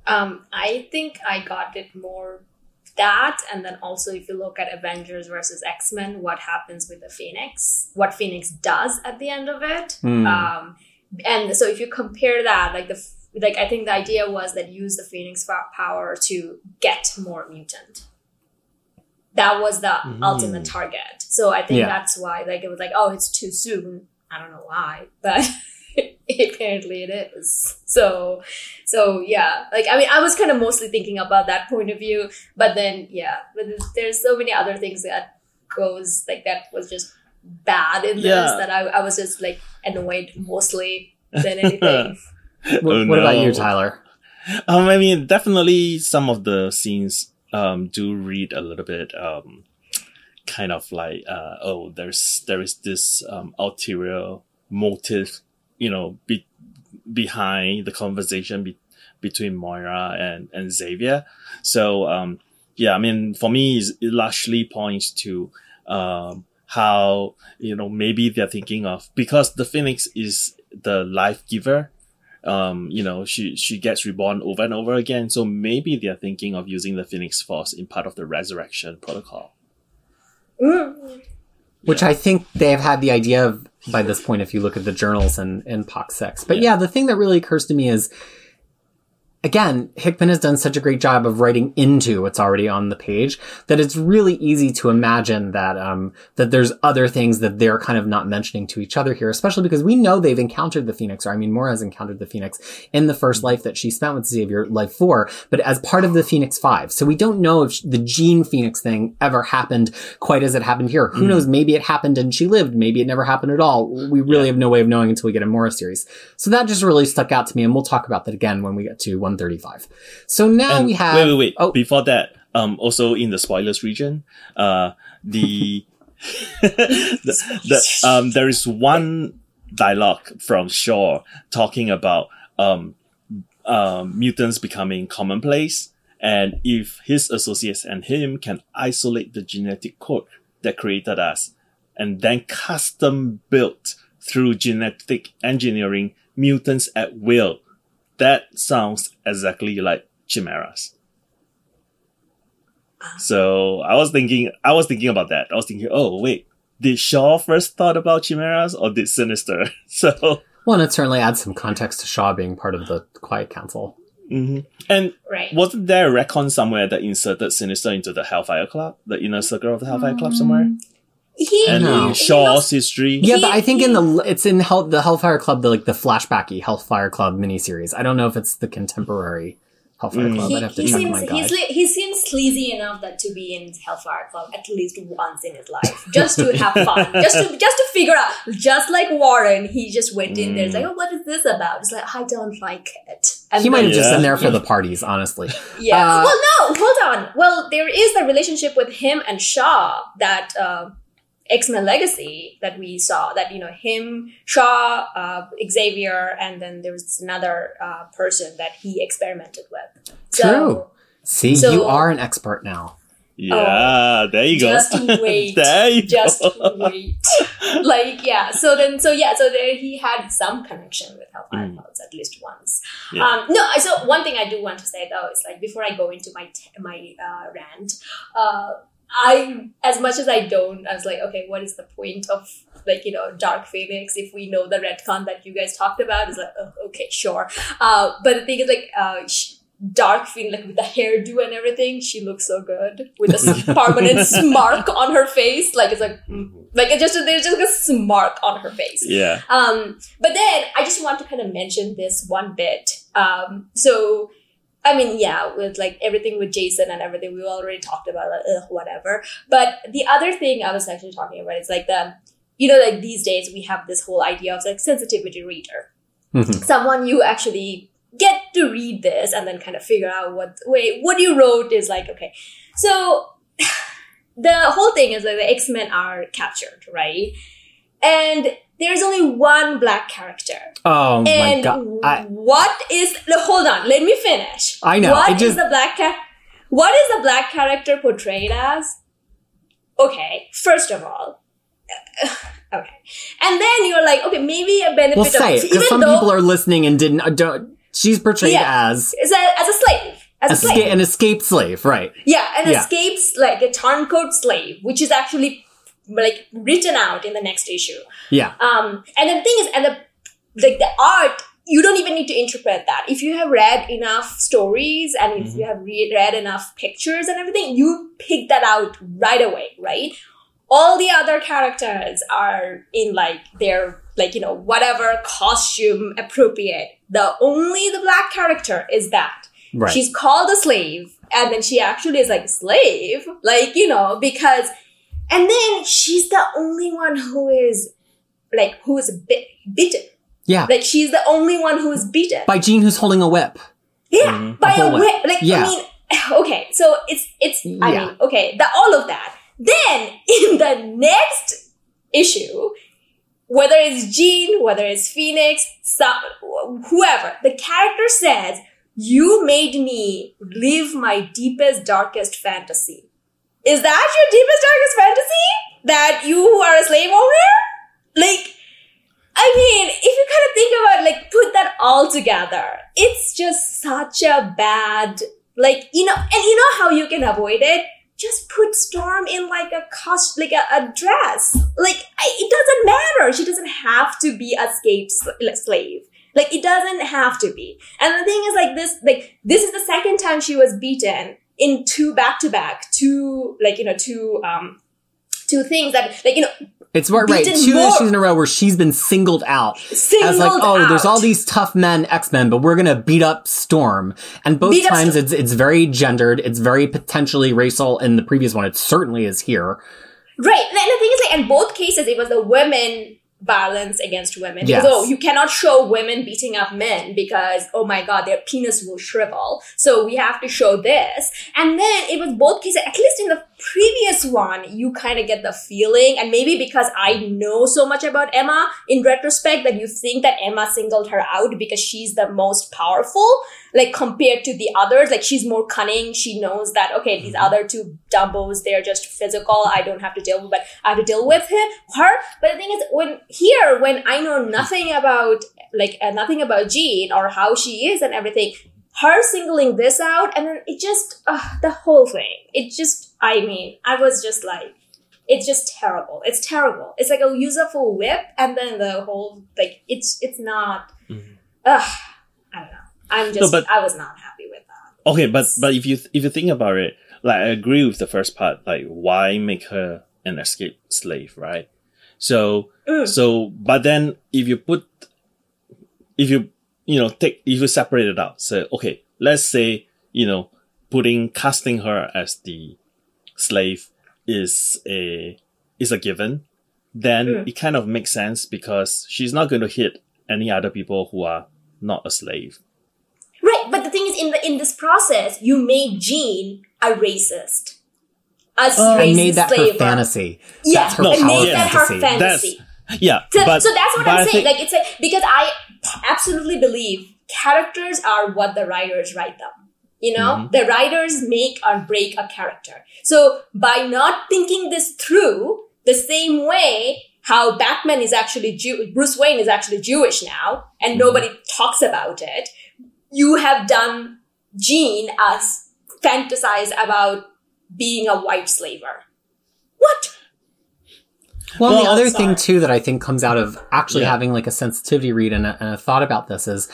C: Um, I think I got it more that, and then also if you look at Avengers versus X Men, what happens with the Phoenix, what Phoenix does at the end of it.
A: Hmm.
C: Um, and so if you compare that, like the like, I think the idea was that use the Phoenix power to get more mutant. That was the
B: Mm.
C: ultimate target. So I think
A: Yeah.
C: that's why, like, it was like, oh, it's too soon. I don't know why, but apparently it is. So, so yeah, like I mean, I was kind of mostly thinking about that point of view, but then yeah, but there's, there's so many other things that goes like that was just bad in this
B: Yeah.
C: that I, I was just like annoyed mostly than anything.
A: What,
B: Oh,
A: what about you. Tyler?
B: Um, I mean, definitely some of the scenes um do read a little bit um kind of like uh oh there's there is this um ulterior motive you know be, behind the conversation be, between Moira and and Xavier. So um yeah, I mean for me it largely points to um how you know maybe they're thinking of because the Phoenix is the life giver um, you know, she she gets reborn over and over again. So maybe they're thinking of using the Phoenix Force in part of the resurrection protocol.
C: Mm.
A: which I think they've had the idea of by this point if you look at the journals and, and PoX 6. But yeah.
B: Yeah.
A: the thing that really occurs to me is, again, Hickman has done such a great job of writing into what's already on the page that it's really easy to imagine that, um, that there's other things that they're kind of not mentioning to each other here, especially because we know they've encountered the Phoenix, or I mean, Moira has encountered the Phoenix in the first life that she spent with Xavier, life four, but as part of the Phoenix five. So we don't know if the Jean Phoenix thing ever happened quite as it happened here. Who knows? Maybe it happened and she lived. Maybe it never happened at all. We really
B: Yeah.
A: have no way of knowing until we get a Moira series. So that just really stuck out to me, and we'll talk about that again when we get to 135. So now
B: And
A: we have.
B: wait, wait, wait.
A: Oh,
B: Before that, um, also in the spoilers region, uh, the, the, the um, there is one dialogue from Shaw talking about um, um, mutants becoming commonplace, and if his associates and him can isolate the genetic code that created us, and then custom built through genetic engineering mutants at will, that sounds exactly like chimeras. So I was thinking, I was thinking about that. I was thinking, oh wait, did Shaw first thought about chimeras or did Sinister? So,
A: well, it certainly adds some context to Shaw being part of the Quiet Council.
B: mhm. and
C: Right.
B: wasn't there a retcon somewhere that inserted Sinister into the Hellfire Club, the inner circle of the Hellfire Club somewhere?
C: He,
B: And
A: No.
B: in
C: he
B: Shaw's history,
A: Yeah,
C: He-
A: but I think in the it's in Hell, the Hellfire Club, the like the flashbacky Hellfire Club miniseries. I don't know if it's the contemporary Hellfire
B: Mm.
A: Club.
C: he,
A: I'd have to check
C: seems
A: my guide.
C: li- he seems sleazy enough that to be in Hellfire Club at least once in his life, just to have fun, just to just to figure out. Just like Warren, he just went in there. It's like, oh, what is this about? It's like I don't like it. And
A: he might have
C: then-
A: just been there for the parties, honestly.
C: Yeah.
A: Uh,
C: well, no, hold on. Well, there is the relationship with him and Shaw that uh, X Men Legacy that we saw. That you know him, Shaw, uh, Xavier, and then there was another uh, person that he experimented with. So,
A: True. See,
C: So-
A: you are an expert now.
B: Yeah, there you go.
C: Just wait.
B: there you
C: Just
B: go.
C: wait. like yeah. So then, so yeah. So there he had some connection with Hellfire
B: Mm.
C: Clubs at least once.
B: Yeah.
C: Um, no. So one thing I do want to say though is like before I go into my t- my uh, rant, uh, I as much as I don't, I was like, okay, what is the point of like you know Dark Phoenix if we know the retcon that you guys talked about? Is like, oh, okay, sure. Uh, but the thing is like. Uh, sh- Dark Phoenix, like with the hairdo and everything, she looks so good with a permanent smirk on her face. Like it's like, mm, like it just there's just a smirk on her face.
B: Yeah.
C: Um, but then I just want to kind of mention this one bit. Um, so, I mean, yeah, with like everything with Jason and everything, we already talked about, like, ugh, whatever. But the other thing I was actually talking about is like the, you know, like these days we have this whole idea of like sensitivity reader.
A: Mhm.
C: Someone you actually get to read this and then kind of figure out what, wait, what you wrote is like, okay. So, the whole thing is that the X-Men are captured, right? And there's only one black character.
A: Oh my
C: And
A: god. I,
C: what is hold on, let me finish.
A: I know,
C: What
A: I
C: is the black what is the black character portrayed as? Okay, first of all. okay. And then you're like, okay, maybe a benefit
A: well, say
C: of
A: it because some
C: though
A: people are listening and didn't. Uh, don't, she's portrayed
C: Yeah.
A: as
C: as a, as a slave. As a slave.
A: an escaped slave, right?
C: Yeah, an
A: Yeah.
C: escapes like a turncoat slave, which is actually like written out in the next issue.
A: Yeah.
C: Um, and the thing is, and the like the art, you don't even need to interpret that. If you have read enough stories and if
B: Mhm.
C: you have re- read enough pictures and everything, you pick that out right away, right? All the other characters are in like their like you know whatever costume appropriate. The only the black character is that
A: Right.
C: she's called a slave and then she actually is like slave like you know because and then she's the only one who is like who is bit, beaten
A: yeah.
C: like she's the only one who is beaten
A: By Jean, who's holding a whip.
C: yeah
B: Mhm.
C: by
A: The
C: a
A: whip.
C: way
A: way.
C: like
A: Yeah.
C: i mean okay so it's it's i
A: Yeah.
C: mean okay the all of that then in the next issue whether it's Jean, whether it's Phoenix, some, whoever, the character says, you made me live my deepest, darkest fantasy. Is that your deepest, darkest fantasy? That you who are a slave owner? Like, I mean, if you kind of think about, like, put that all together, it's just such a bad, like, you know, and you know how you can avoid it? Just put Storm in like a cost, like a, a dress. Like, I, it doesn't matter. She doesn't have to be a escaped sl- slave. Like, it doesn't have to be. And the thing is, like, this, like, this is the second time she was beaten in two back to back, two, like, you know, two, um, two things that, like, you know,
A: It's right, right. Two
C: more.
A: issues in a row where she's been singled out
C: singled
A: as like, oh, there's all these tough men X Men, but we're gonna beat up Storm. And both
C: Beat
A: times
C: Storm.
A: it's it's very gendered. It's very potentially racial. In the previous one, it certainly is here.
C: Right. And the thing is, like, in both cases, it was the women violence against women.
A: Yes.
C: Because, oh, you cannot show women beating up men because, oh my god, their penis will shrivel. So we have to show this. And then it was both cases, at least in the previous one, you kind of get the feeling, and maybe because I know so much about Emma in retrospect, that you think that Emma singled her out because she's the most powerful, like compared to the others. Like she's more cunning. She knows that, okay, these other two dumbos, they're just physical. I don't have to deal with, but I have to deal with him, her. But the thing is, when here, when I know nothing about, like, uh, nothing about Jean or how she is and everything, her singling this out, and then it just, uh, the whole thing, it just, I mean, I was just like, it's just terrible. It's terrible. It's like a useful whip, and then the whole, like, it's, it's not,
B: Mhm.
C: ugh, I don't know. I'm just, No,
B: but-
C: I was not happy with that.
B: Okay, but but if you if you think about it, like I agree with the first part. Like, why make her an escaped slave, right? So
C: Mm.
B: so, but then if you put, if you you know take if you separate it out, so okay, let's say you know putting casting her as the slave is a is a given, then
C: Mm.
B: it kind of makes sense because she's not going to hit any other people who are not a slave.
C: Right, but the thing is, in the in this process, you made Jean a racist. A
A: Oh,
C: racist
A: and made that her
C: slaver.
A: fantasy.
C: Yeah,
A: That's her
C: and
A: power
C: made that her
A: fantasy.
C: fantasy.
B: Yeah,
C: So,
B: but
C: so that's what
B: but
C: I'm saying.
B: think-
C: like it's like because I absolutely believe characters are what the writers write them. You know,
B: Mm-hmm.
C: the writers make or break a character. So by not thinking this through, the same way how Batman is actually Jew, Bruce Wayne is actually Jewish now, and
B: Mm-hmm.
C: nobody talks about it. You have done Jean as fantasize about being a white slaver. What?
A: Well, and the other
C: sorry.
A: thing too that I think comes out of actually
B: Yeah.
A: having like a sensitivity read and a, and a thought about this is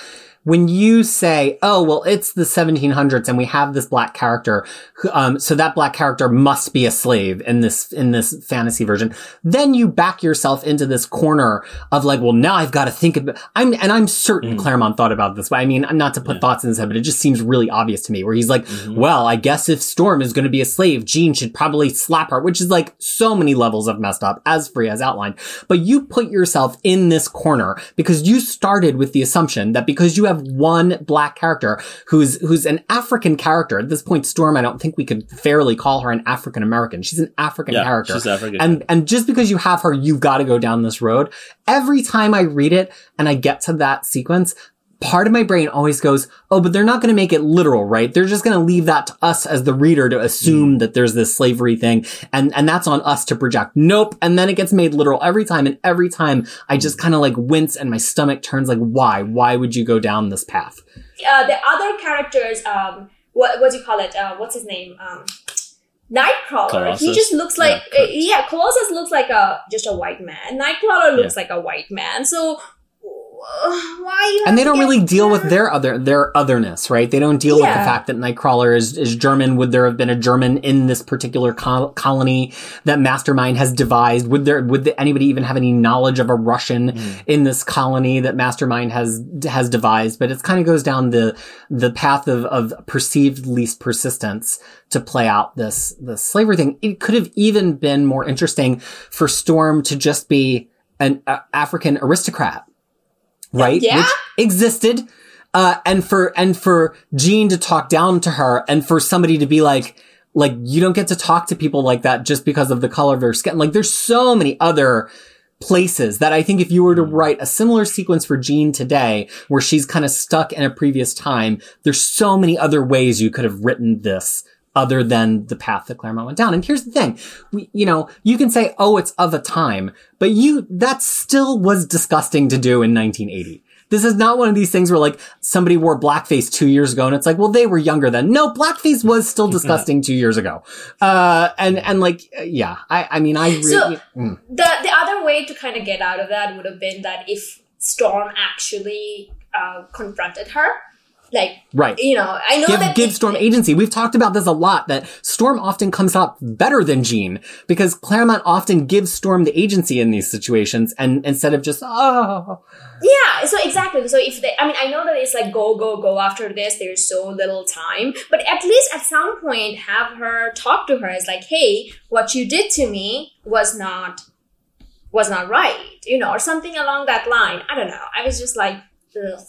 A: when you say, "Oh, well, it's the 1700s and we have this black character, um, so that black character must be a slave in this in this fantasy version," then you back yourself into this corner of like, "Well, now I've got to think about." I'm and I'm certain Claremont thought about this, but I mean, I'm not to put thoughts in his head, but it just seems really obvious to me. Where he's like, "Well, I guess if Storm is going to be a slave, Jean should probably slap her," which is like so many levels of messed up, as Freya's outlined. But you put yourself in this corner because you started with the assumption that because you have one black character who's who's an African character at this point, Storm, I don't think we could fairly call her an African American. She's an African
B: Yeah,
A: character,
B: she's African.
A: and and just because you have her, you've got to go down this road. Every time I read it and I get to that sequence. Part of my brain always goes, oh, but they're not going to make it literal, right? They're just going to leave that to us as the reader to assume that there's this slavery thing, and and that's on us to project. Nope, and then it gets made literal every time, and every time I just kind of like wince and my stomach turns like, why? Why would you go down this path?
C: uh, the other characters, um, what what do you call it? Uh, what's his name? Um, Nightcrawler.
B: Colossus.
C: He just looks like
B: Yeah,
C: uh, yeah, Colossus looks like a just a white man. Nightcrawler looks
B: Yeah.
C: like a white man. So why you?
A: and they
C: to
A: don't
C: get
A: really deal with their other their otherness, right? They don't deal with the fact that Nightcrawler is is German. Would there have been a German in this particular col- colony that Mastermind has devised? Would there would the, anybody even have any knowledge of a Russian in this colony that Mastermind has has devised? But it kind of goes down the the path of of perceived least persistence to play out this this slavery thing. It could have even been more interesting for Storm to just be an uh, African aristocrat right?
C: Yeah.
A: Which existed. Uh, and for, and for Jean to talk down to her and for somebody to be like, like, you don't get to talk to people like that just because of the color of their skin. Like, there's so many other places that I think if you were to write a similar sequence for Jean today, where she's kind of stuck in a previous time, there's so many other ways you could have written this other than the path that Claremont went down. And here's the thing, we, you know, you can say, oh, it's of a time, but you, that still was disgusting to do in 1980. This is not one of these things where like somebody wore blackface two years ago and it's like, well, they were younger then. No, blackface was still disgusting two years ago. Uh, and, and like, yeah, I, I mean, I really,
C: So-
A: mm.
C: the the other way to kind of get out of that would have been that if Storm actually uh, confronted her, like
A: right.
C: you know, I know
A: give,
C: that
A: give Storm agency. We've talked about this a lot that Storm often comes out better than Jean because Claremont often gives Storm the agency in these situations and instead of just, oh,
C: Yeah, so exactly. So if they, I mean, I know that it's like go, go, go after this. There's so little time, but at least at some point, have her talk to her. It's like, hey, what you did to me was not, was not right, you know, or something along that line. I don't know. I was just like, ugh.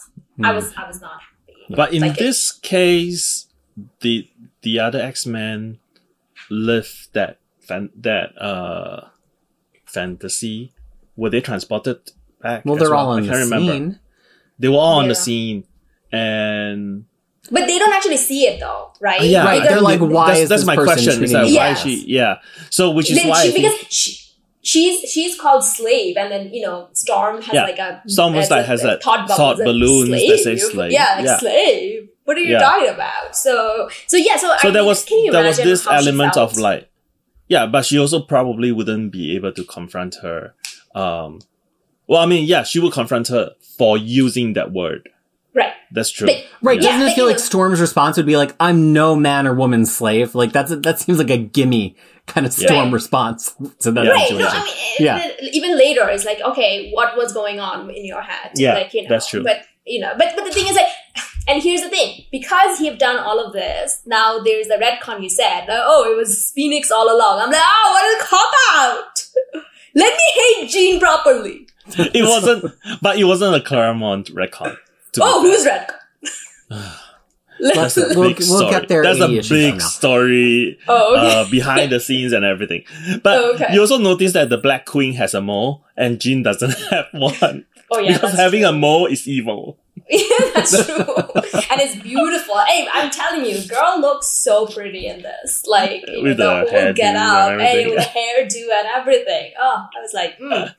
C: I
A: Hmm.
C: was, I was not happy.
B: But in
C: Like it-
B: this case, the the other X Men live that fan, that uh fantasy. Were they transported back?
A: well, they're all
B: I
A: on
B: can't
A: the
B: remember.
A: scene.
B: They were all on
C: Yeah.
B: the scene, and
C: but they don't actually see it though, right?
B: Yeah,
A: Right,
C: They
A: they're like, why
B: that's,
A: is
B: that's
A: this
B: my question. Is that
A: me
B: why
C: like
B: she? Yeah. So which is
C: then
B: why
C: she,
B: I think,
C: because she, she's she's called slave, and then you know Storm has
B: Yeah.
C: like a
B: Storm was
C: has
B: like- has a
C: thought,
B: thought
C: bubbles and
B: balloons that say
C: slave.
B: slave.
C: Yeah, like
B: Yeah.
C: slave. What are you
B: Yeah.
C: talking about? So so yeah, so,
B: so
C: I
B: there
C: mean,
B: was
C: can you
B: there was
C: imagine
B: this element of like yeah but she also probably wouldn't be able to confront her um well i mean yeah she would confront her for using that word
C: right.
B: that's true
C: But-
A: Right.
C: Yeah,
A: Doesn't it feel like Storm's response would be like, I'm no man or woman slave? Like that's, that seems like a gimme kind of Storm
C: Right.
A: response to that
C: Right.
A: situation.
C: No, I mean,
A: Yeah.
C: even- even later, it's like, okay, what was going on in your head?
B: Yeah,
C: like, you know,
B: that's true.
C: But you know, but but the thing is, like, and here's the thing: because you've done all of this, now there's the retcon. You said, like, oh, it was Phoenix all along. I'm like, oh, what a cop out! Let me hate Jean properly.
B: it wasn't but it wasn't a claremont retcon to
C: Oh,
B: fair.
C: who's retcon?
B: That's a
A: we'll,
B: big
A: we'll
B: story.
A: get there.
B: That's a big story
C: Oh, okay.
B: uh, behind the scenes and everything. But
C: Oh, okay.
B: you also notice that the Black Queen has a mole and Jean doesn't have one.
C: oh yeah,
B: because having
C: true.
B: a mole is evil.
C: Yeah, that's true, and it's beautiful. Hey, I'm telling you, girl looks so pretty in this. Like you
B: With
C: know,
B: the
C: the whole get up,
B: and
C: hey,
B: everything.
C: with the hairdo and everything. Oh, I was like, mm.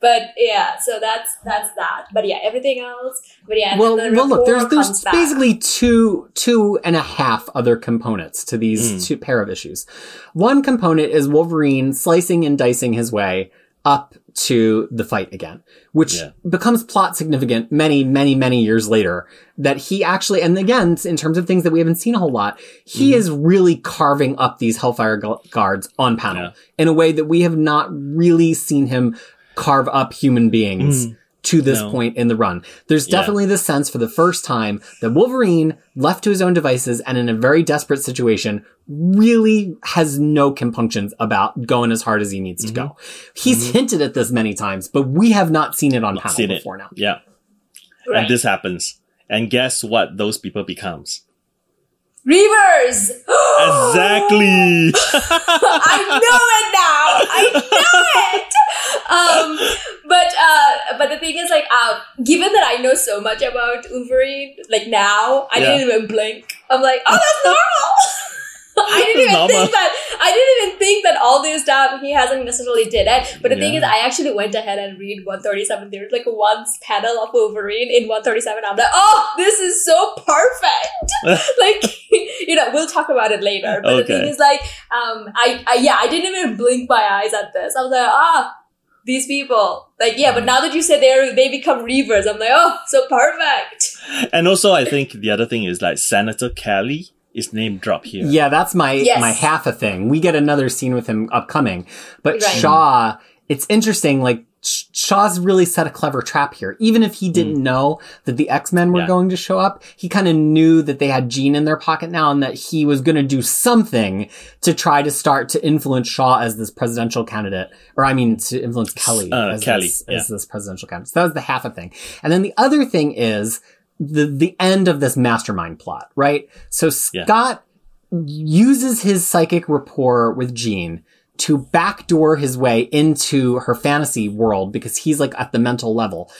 C: but yeah. So that's that's that. But yeah, everything else. But yeah,
A: well,
C: the
A: well, look, there's there's
C: comes back.
A: basically two two and a half other components to these
B: Mm.
A: two pair of issues. One component is Wolverine slicing and dicing his way up to the fight again, which
B: Yeah.
A: becomes plot significant many, many, many years later. That he actually, and again, in terms of things that we haven't seen a whole lot, he
B: Mhm.
A: is really carving up these Hellfire gu- guards on panel
B: Yeah.
A: in a way that we have not really seen him carve up human beings
B: Mm.
A: To this
B: No.
A: point in the run. There's
B: Yeah.
A: definitely this sense for the first time that Wolverine, left to his own devices and in a very desperate situation, really has no compunctions about going as hard as he needs to go. He's
B: Mhm.
A: hinted at this many times, but we have not seen it on
B: Not
A: panel
B: seen it.
A: before now.
B: Yeah.
C: Right.
B: And this happens. And guess what those people becomes?
C: Reavers.
B: Exactly.
C: I know it now. I know it. Um, but uh, but the thing is, like, uh, given that I know so much about Wolverine, like now, I
B: Yeah.
C: didn't even blink. I'm like, oh, that's normal. I didn't even
B: Normal.
C: think that. I didn't even think that all this stuff he hasn't necessarily did it. But the thing is, I actually went ahead and read 137. There's like one panel of Wolverine in 137. I'm like, oh, this is so perfect. like, you know, we'll talk about it later. But the thing is, like, um, I, I, yeah, I didn't even blink my eyes at this. I was like, ah, these people, like, yeah. But now that you say they they become reavers, I'm like, oh, so perfect.
B: and also, I think the other thing is like Senator Kelly is name drop here.
A: Yeah, that's my
C: Yes.
A: my half a thing. We get another scene with him upcoming, but
C: Right.
A: Shaw. It's interesting. Like Sh- Shaw's really set a clever trap here. Even if he didn't know that the X Men were
B: Mm. Yeah.
A: going to show up, he kind of knew that they had Jean in their pocket now, and that he was going to do something to try to start to influence Shaw as this presidential candidate, or I mean, to influence Kelly
B: Uh,
A: as,
B: Kelly,
A: this,
B: yeah.
A: as this presidential candidate. So that was the half a thing, and then the other thing is the the end of this mastermind plot, right? So
B: Yeah.
A: Scott uses his psychic rapport with Jean to backdoor his way into her fantasy world because he's like at the mental level.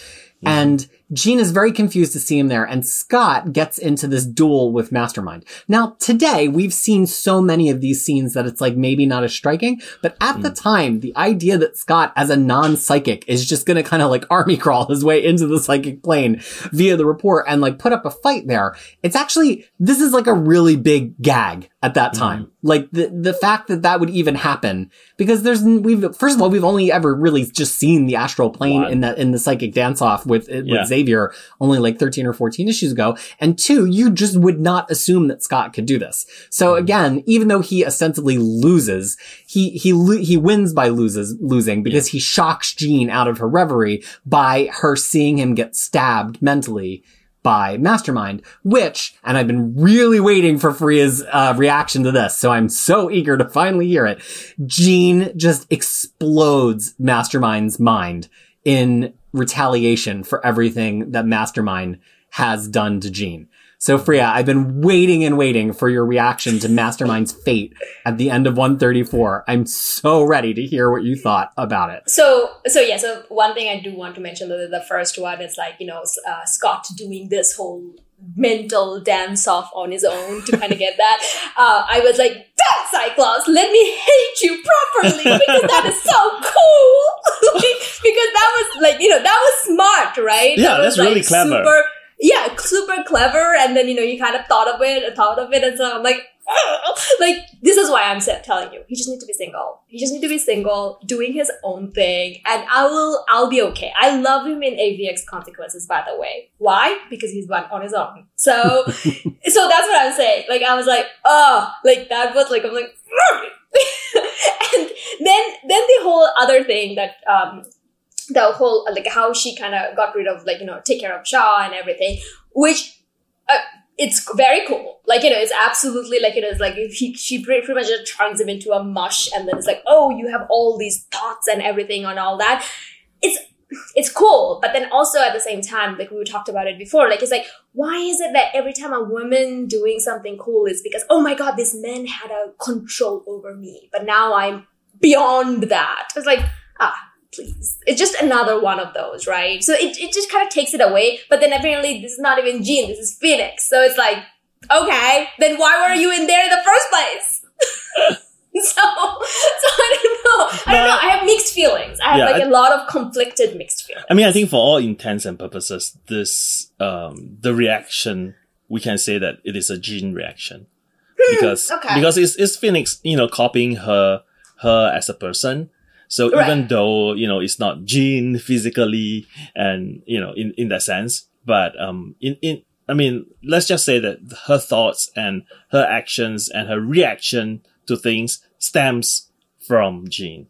A: And Jean is very confused to see him there, and Scott gets into this duel with Mastermind. Now, today, we've seen so many of these scenes that it's like maybe not as striking, but at the hmm. time, the idea that Scott, as a non-psychic, is just gonna kind of like army crawl his way into the psychic plane via the rapport and like put up a fight there, it's actually, this is like a really big gag at that hmm. time. Like the, the fact that that would even happen, because there's, we've, first of all, we've only ever really just seen the astral plane in that, in the psychic dance off with, with
B: Yeah.
A: Xavier only like 13 or 14 issues ago. And two, you just would not assume that Scott could do this. So
B: Mm-hmm.
A: again, even though he ostensibly loses, he, he, lo- he wins by loses, losing because he shocks Jean out of her reverie by her seeing him get stabbed mentally by Mastermind, which, and I've been really waiting for Freya's uh, reaction to this, so I'm so eager to finally hear it. Jean just explodes Mastermind's mind in retaliation for everything that Mastermind has done to Jean. So Freya, I've been waiting and waiting for your reaction to Mastermind's fate at the end of 134. I'm so ready to hear what you thought about it.
C: So, so yeah. So one thing I do want to mention that the first one is like you know uh, Scott doing this whole mental dance off on his own to kind of get that. Uh, I was like, "That Cyclops, let me hate you properly because that is so cool." Like, because that was like you know that was smart, right?
B: Yeah,
C: That was,
B: that's really clever.
C: Super, yeah, super clever. And then you know you kind of thought of it, and thought of it, and so I'm like. like this is why I'm telling you, he just need to be single. He just need to be single, doing his own thing, and I will. I'll be okay. I love him in AVX Consequences, by the way. Why? Because he's one on his own. So, so that's what I'm saying. Like I was like, oh, like that was like I'm like, and then then the whole other thing that um the whole like how she kind of got rid of like you know take care of Shaw and everything, which uh, it's very cool. Like you know, it's absolutely like you it is like he she pretty, much just turns him into a mush, and then it's like oh you have all these thoughts and everything and all that. It's it's cool, but then also at the same time, like we talked about it before, like it's like why is it that every time a woman doing something cool is because, oh my God, this man had a control over me, but now I'm beyond that. It's like, ah, please. It's just another one of those, right? So it, it just kind of takes it away. But then apparently this is not even Jean, this is Phoenix. So it's like, okay, then why were you in there in the first place? so, so I don't know. I don't know. I have mixed feelings. I have yeah, like a lot of conflicted mixed feelings.
B: I mean, I think for all intents and purposes, this, um, the reaction, we can say that it is a Jean reaction. Hmm, because, okay. because it's, it's Phoenix, you know, copying her, her as a person. So right. even though, you know, it's not Jean physically and, you know, in, in that sense, but, um, in, in, I mean, let's just say that her thoughts and her actions and her reaction to things stems from Jean.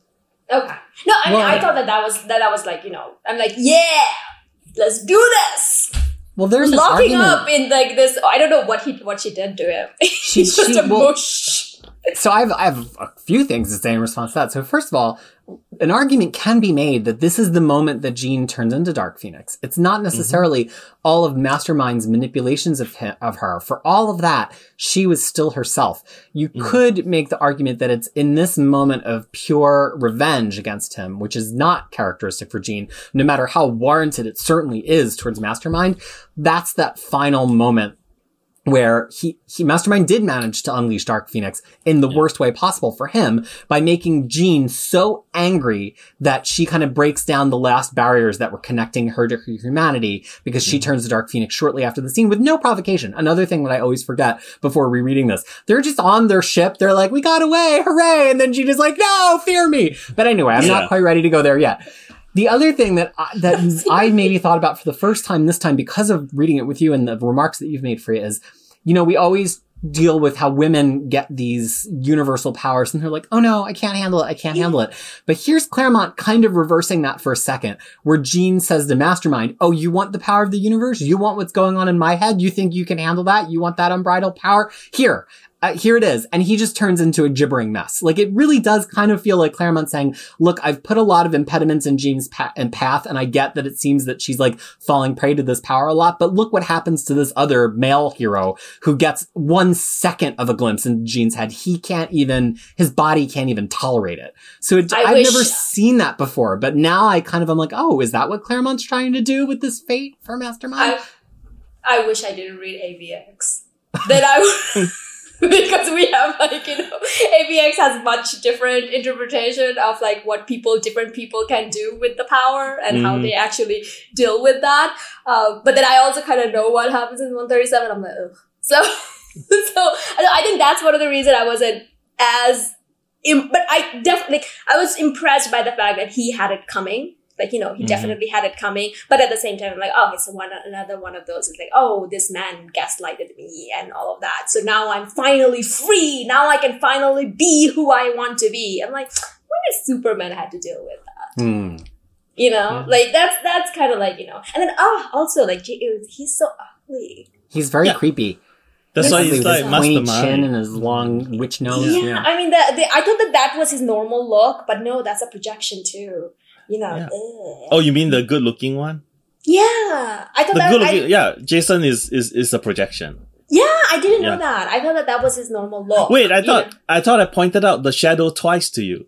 C: Okay. No, I, well, I thought that that was that I was like you know I'm like yeah, let's do this.
A: Well, there's
C: locking up in like this. I don't know what he what she did to him. She's just she, a well, mush.
A: So I have I have a few things to say in response to that. So first of all, an argument can be made that this is the moment that Jean turns into Dark Phoenix. It's not necessarily mm-hmm. all of Mastermind's manipulations of him, of her. For all of that, she was still herself. You mm-hmm. could make the argument that it's in this moment of pure revenge against him, which is not characteristic for Jean, no matter how warranted it certainly is towards Mastermind. That's that final moment where he, he mastermind did manage to unleash dark phoenix in the yeah. worst way possible for him by making jean so angry that she kind of breaks down the last barriers that were connecting her to her humanity because she turns to dark phoenix shortly after the scene with no provocation. Another thing that i always forget before rereading this they're just on their ship. They're like we got away. Hooray. And then jean is like no fear me. But anyway i'm yeah. not quite ready to go there yet the other thing that I, that I maybe thought about for the first time this time because of reading it with you and the remarks that you've made, Freya, is you know, we always deal with how women get these universal powers and they're like, oh no, I can't handle it. I can't handle it. But here's Claremont kind of reversing that for a second, where Jean says to Mastermind, oh, you want the power of the universe? You want what's going on in my head? You think you can handle that? You want that unbridled power? Here, uh, here it is. And he just turns into a gibbering mess. Like it really does kind of feel like Claremont saying, look, I've put a lot of impediments in Jean's pa- and path. And I get that it seems that she's like falling prey to this power a lot. But look what happens to this other male hero who gets one second of a glimpse in Jean's head. He can't even, his body can't even tolerate it. So it, I've wish- never seen that before. But now I kind of am like, oh, is that what Claremont's trying to do with this fate for Mastermind?
C: I, I wish I didn't read AVX. That I because we have like you know AVX has much different interpretation of like what people different people can do with the power and mm. how they actually deal with that. Uh, but then I also kind of know what happens in 137. I'm like, Ugh. so so I think that's one of the reasons I wasn't as. but I definitely I was impressed by the fact that he had it coming like, you know, he mm-hmm. definitely had it coming. But at the same time, I'm like, oh, it's one, another one of those. It's like, oh, this man gaslighted me and all of that. So now I'm finally free. Now I can finally be who I want to be. I'm like, what if Superman had to deal with that? Mm. You know, yeah. like that's, that's kind of like, you know, and then, oh, also like, he's so ugly.
A: He's very yeah. creepy.
B: That's why he's like
A: pointy chin and his long witch nose.
C: Yeah, yeah. I mean, the, the, I thought that that was his normal look, but no, that's a projection too you know. Yeah. Eh.
B: Oh, you mean the good looking one?
C: Yeah, I thought
B: the
C: that.
B: Good looking, I, yeah, Jason is is is a projection.
C: Yeah, I didn't yeah. know that. I thought that that was his normal look.
B: Wait, I thought know? I thought I pointed out the shadow twice to you.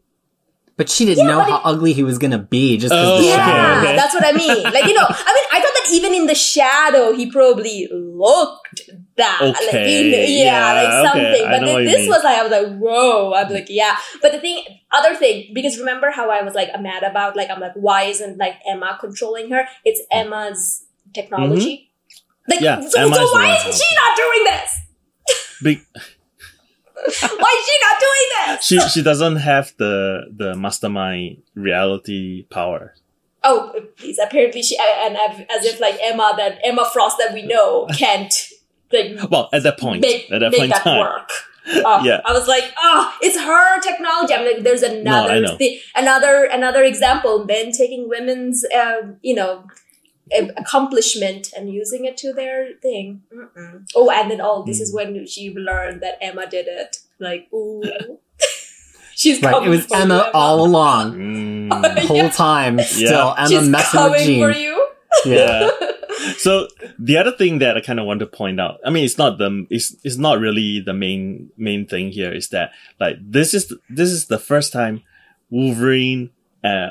A: But she didn't yeah, know how it, ugly he was gonna be just because oh,
C: the shadow. Yeah, that's what I mean. Like you know, I mean, I thought that even in the shadow, he probably looked that. Okay. Like, yeah, yeah, like something. Okay. But then this was like, I was like, whoa. I'm like, yeah. But the thing, other thing, because remember how I was like mad about, like, I'm like, why isn't like Emma controlling her? It's Emma's technology. Mm-hmm. Like, yeah, so, so why isn't she not doing this?
B: Be-
C: why is she not doing this?
B: She she doesn't have the the mastermind reality power
C: oh please apparently she and as if like emma that emma frost that we know can't like
B: well at that point make, at that make point that time. work
C: uh, yeah. I was like, oh, it's her technology. I'm like, there's another, no, th- another, another example. Men taking women's, uh, you know, accomplishment and using it to their thing. Mm-mm. Oh, and then oh, this mm. is when she learned that Emma did it. Like, ooh. She's
A: right. It was Emma, Emma, all along, mm. the whole yeah. time. Still, yeah. Emma She's messing with Jean.
C: for you.
A: Yeah.
B: So the other thing that I kind of want to point out, I mean, it's not the, it's, it's not really the main, main thing here is that like, this is, this is the first time Wolverine, uh,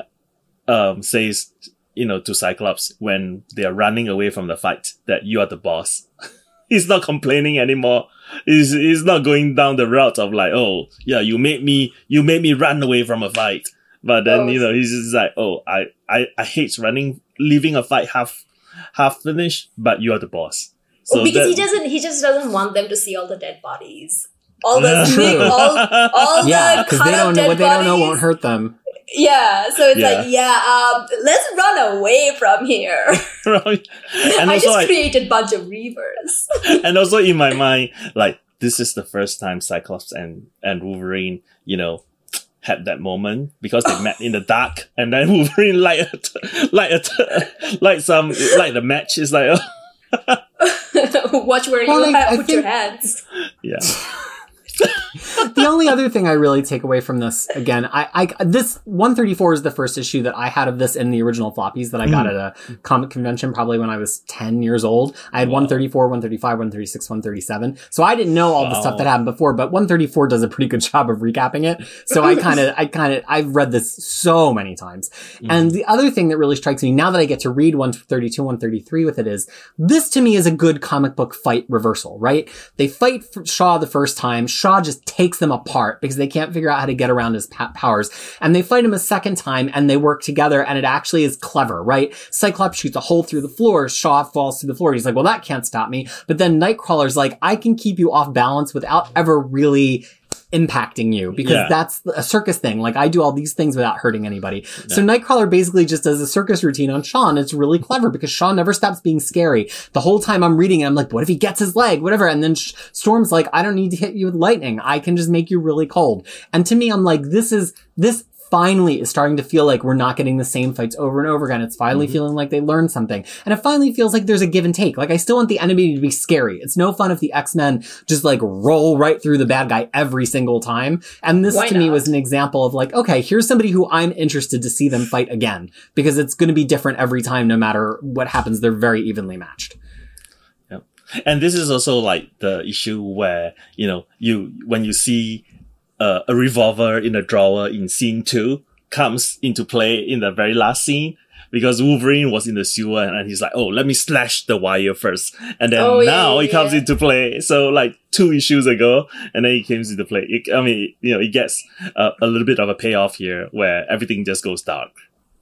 B: um, says, you know, to Cyclops when they are running away from the fight that you are the boss. he's not complaining anymore. He's, he's not going down the route of like, oh, yeah, you made me, you made me run away from a fight. But then, oh. you know, he's just like, oh, I, I, I hate running, leaving a fight half, half finished, but you are the boss.
C: So well, because that, he doesn't, he just doesn't want them to see all the dead bodies. All the, big, all, all
A: yeah, because they don't know what they don't know won't hurt them.
C: Yeah, so it's yeah. like, yeah, um, let's run away from here. right. And I just like, created a bunch of reavers.
B: and also in my mind, like, this is the first time Cyclops and, and Wolverine, you know, had that moment because they met in the dark and then Wolverine like a, um, light a, like some like the match. Is like oh.
C: watch where well, you have, put think, your hands.
B: Yeah
A: the only other thing I really take away from this, again, I, I, this 134 is the first issue that I had of this in the original floppies that I got mm. at a comic convention probably when I was 10 years old. I had wow. 134, 135, 136, 137. So I didn't know all wow. the stuff that happened before, but 134 does a pretty good job of recapping it. So I kind of, I kind of, I've read this so many times. Mm. And the other thing that really strikes me now that I get to read 132, 133 with it is this to me is a good comic book fight reversal, right? They fight Shaw the first time. Shaw just takes them apart because they can't figure out how to get around his powers. And they fight him a second time and they work together and it actually is clever, right? Cyclops shoots a hole through the floor. Shaw falls through the floor. He's like, well, that can't stop me. But then Nightcrawler's like, I can keep you off balance without ever really impacting you because yeah. that's a circus thing. Like I do all these things without hurting anybody. Yeah. So Nightcrawler basically just does a circus routine on Shaw. It's really clever because Shaw never stops being scary. The whole time I'm reading it, I'm like, what if he gets his leg? Whatever. And then Storm's like, I don't need to hit you with lightning. I can just make you really cold. And to me, I'm like, this is, this finally is starting to feel like we're not getting the same fights over and over again. It's finally mm-hmm. feeling like they learned something. And it finally feels like there's a give and take. Like I still want the enemy to be scary. It's no fun if the X-Men just like roll right through the bad guy every single time. And this Why to not? me was an example of like, okay, here's somebody who I'm interested to see them fight again because it's going to be different every time no matter what happens. They're very evenly matched.
B: And this is also like the issue where, you know, you, when you see uh, a revolver in a drawer in scene two comes into play in the very last scene because Wolverine was in the sewer and he's like, oh, let me slash the wire first. And then oh, now yeah, it comes yeah. into play. So like two issues ago, and then it comes into play. It, I mean, you know, it gets uh, a little bit of a payoff here where everything just goes dark.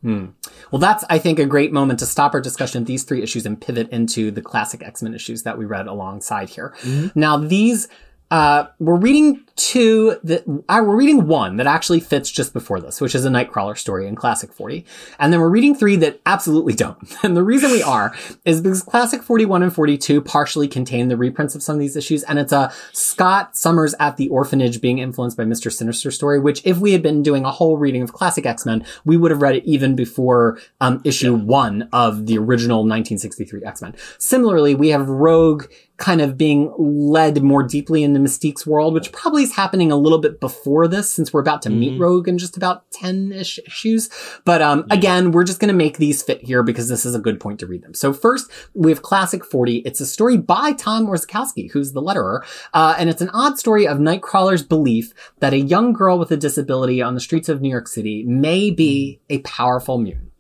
A: Hmm. Well, that's, I think, a great moment to stop our discussion of these three issues and pivot into the classic X-Men issues that we read alongside here. Mm-hmm. Now, these uh, we're reading two that uh, we're reading one that actually fits just before this, which is a Nightcrawler story in Classic 40. And then we're reading three that absolutely don't. And the reason we are is because Classic 41 and 42 partially contain the reprints of some of these issues. And it's a Scott Summers at the orphanage being influenced by Mr. Sinister story, which if we had been doing a whole reading of Classic X-Men, we would have read it even before um, issue yeah. one of the original 1963 X-Men. Similarly, we have Rogue kind of being led more deeply into Mystique's world, which probably is happening a little bit before this since we're about to mm-hmm. meet Rogue in just about 10-ish issues. But, um, yeah. again, we're just going to make these fit here because this is a good point to read them. So first, we have Classic 40. It's a story by Tom Orzechowski, who's the letterer. Uh, and it's an odd story of Nightcrawler's belief that a young girl with a disability on the streets of New York City may be a powerful mutant.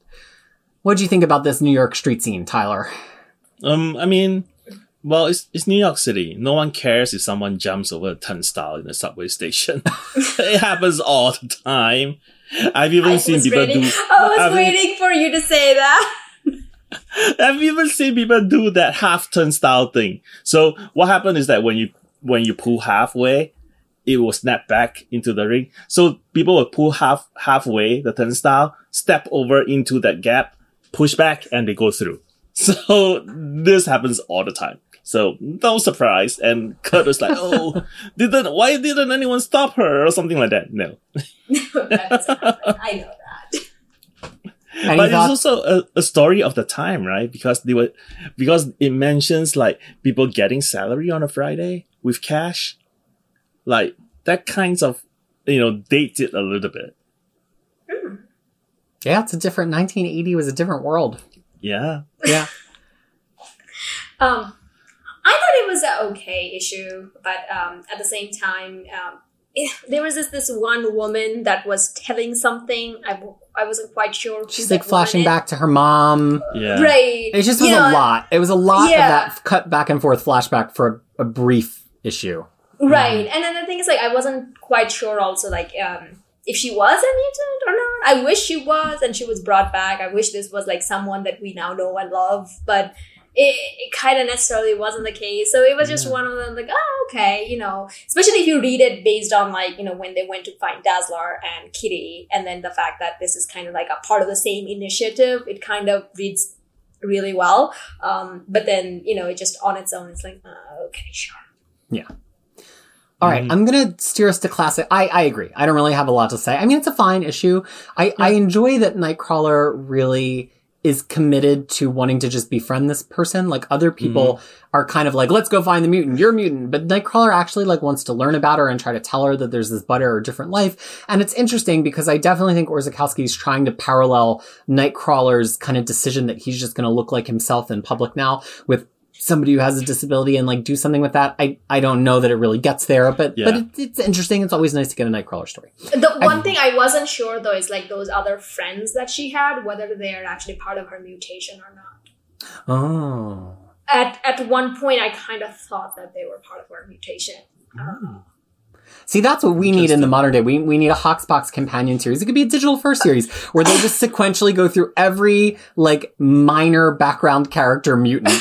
A: What do you think about this New York street scene, Tyler?
B: Um, I mean, well, it's, it's New York City. No one cares if someone jumps over a turnstile in a subway station. it happens all the time. I've even I seen people
C: waiting,
B: do.
C: I was I've waiting for you to say that.
B: I've even seen people do that half turnstile thing. So what happened is that when you when you pull halfway, it will snap back into the ring. So people will pull half halfway the turnstile, step over into that gap, push back, and they go through. So this happens all the time. So no surprise. And Kurt was like, "Oh, didn't why didn't anyone stop her or something like that?" No,
C: I know that.
B: but it's also a, a, story of the time, right? Because they were, because it mentions like people getting salary on a Friday with cash, like that kinds of, you know, dated it a little bit.
A: Yeah, it's a different. 1980 was a different world.
B: Yeah.
A: Yeah.
C: Um, I thought it was an okay issue, but um, at the same time, um, it, there was this this one woman that was telling something. I, I wasn't quite sure. who
A: She's
C: that
A: like flashing back to her mom.
B: Yeah.
C: Right.
A: It just was
C: You
A: a
C: know,
A: lot. It was a lot
C: Yeah.
A: of that cut back and forth flashback for a, a brief issue.
C: Right. And then the thing is, like, I wasn't quite sure also, like, um, if she was a mutant or not. I wish she was, and she was brought back. I wish this was, like, someone that we now know and love, but it, it kind of necessarily wasn't the case. So it was just
A: Yeah.
C: one of them, like, oh, okay, you know, especially if you read it based on, like, you know, when they went to find Dazzler and Kitty, and then the fact that this is kind of like a part of the same initiative, it kind of reads really well. Um, but then, you know, it just on its own, it's like, uh, okay, sure. Yeah.
A: All right,
B: Mhm.
A: I'm gonna steer us to classic. I, I agree. I don't really have a lot to say. I mean, it's a fine issue. I, I enjoy that Nightcrawler really is committed to wanting to just befriend this person. Like other mm-hmm. people are kind of like, let's go find the mutant. You're a mutant. But Nightcrawler actually like wants to learn about her and try to tell her that there's this better or different life. And it's interesting because I definitely think Orzakowski is trying to parallel Nightcrawler's kind of decision that he's just going to look like himself in public now with somebody who has a disability and like do something with that. I, I don't know that it really gets there, but, but it, it's interesting. It's always nice to get a Nightcrawler story.
C: The one thing I wasn't sure though is like those other friends that she had, whether they're actually part of her mutation or not.
A: Oh.
C: At at one point, I kind of thought that they were part of her mutation.
A: Hmm. See, that's what we need in the modern day. We, we need a Hoxbox companion series. It could be a digital first series where they just sequentially go through every like minor background character mutant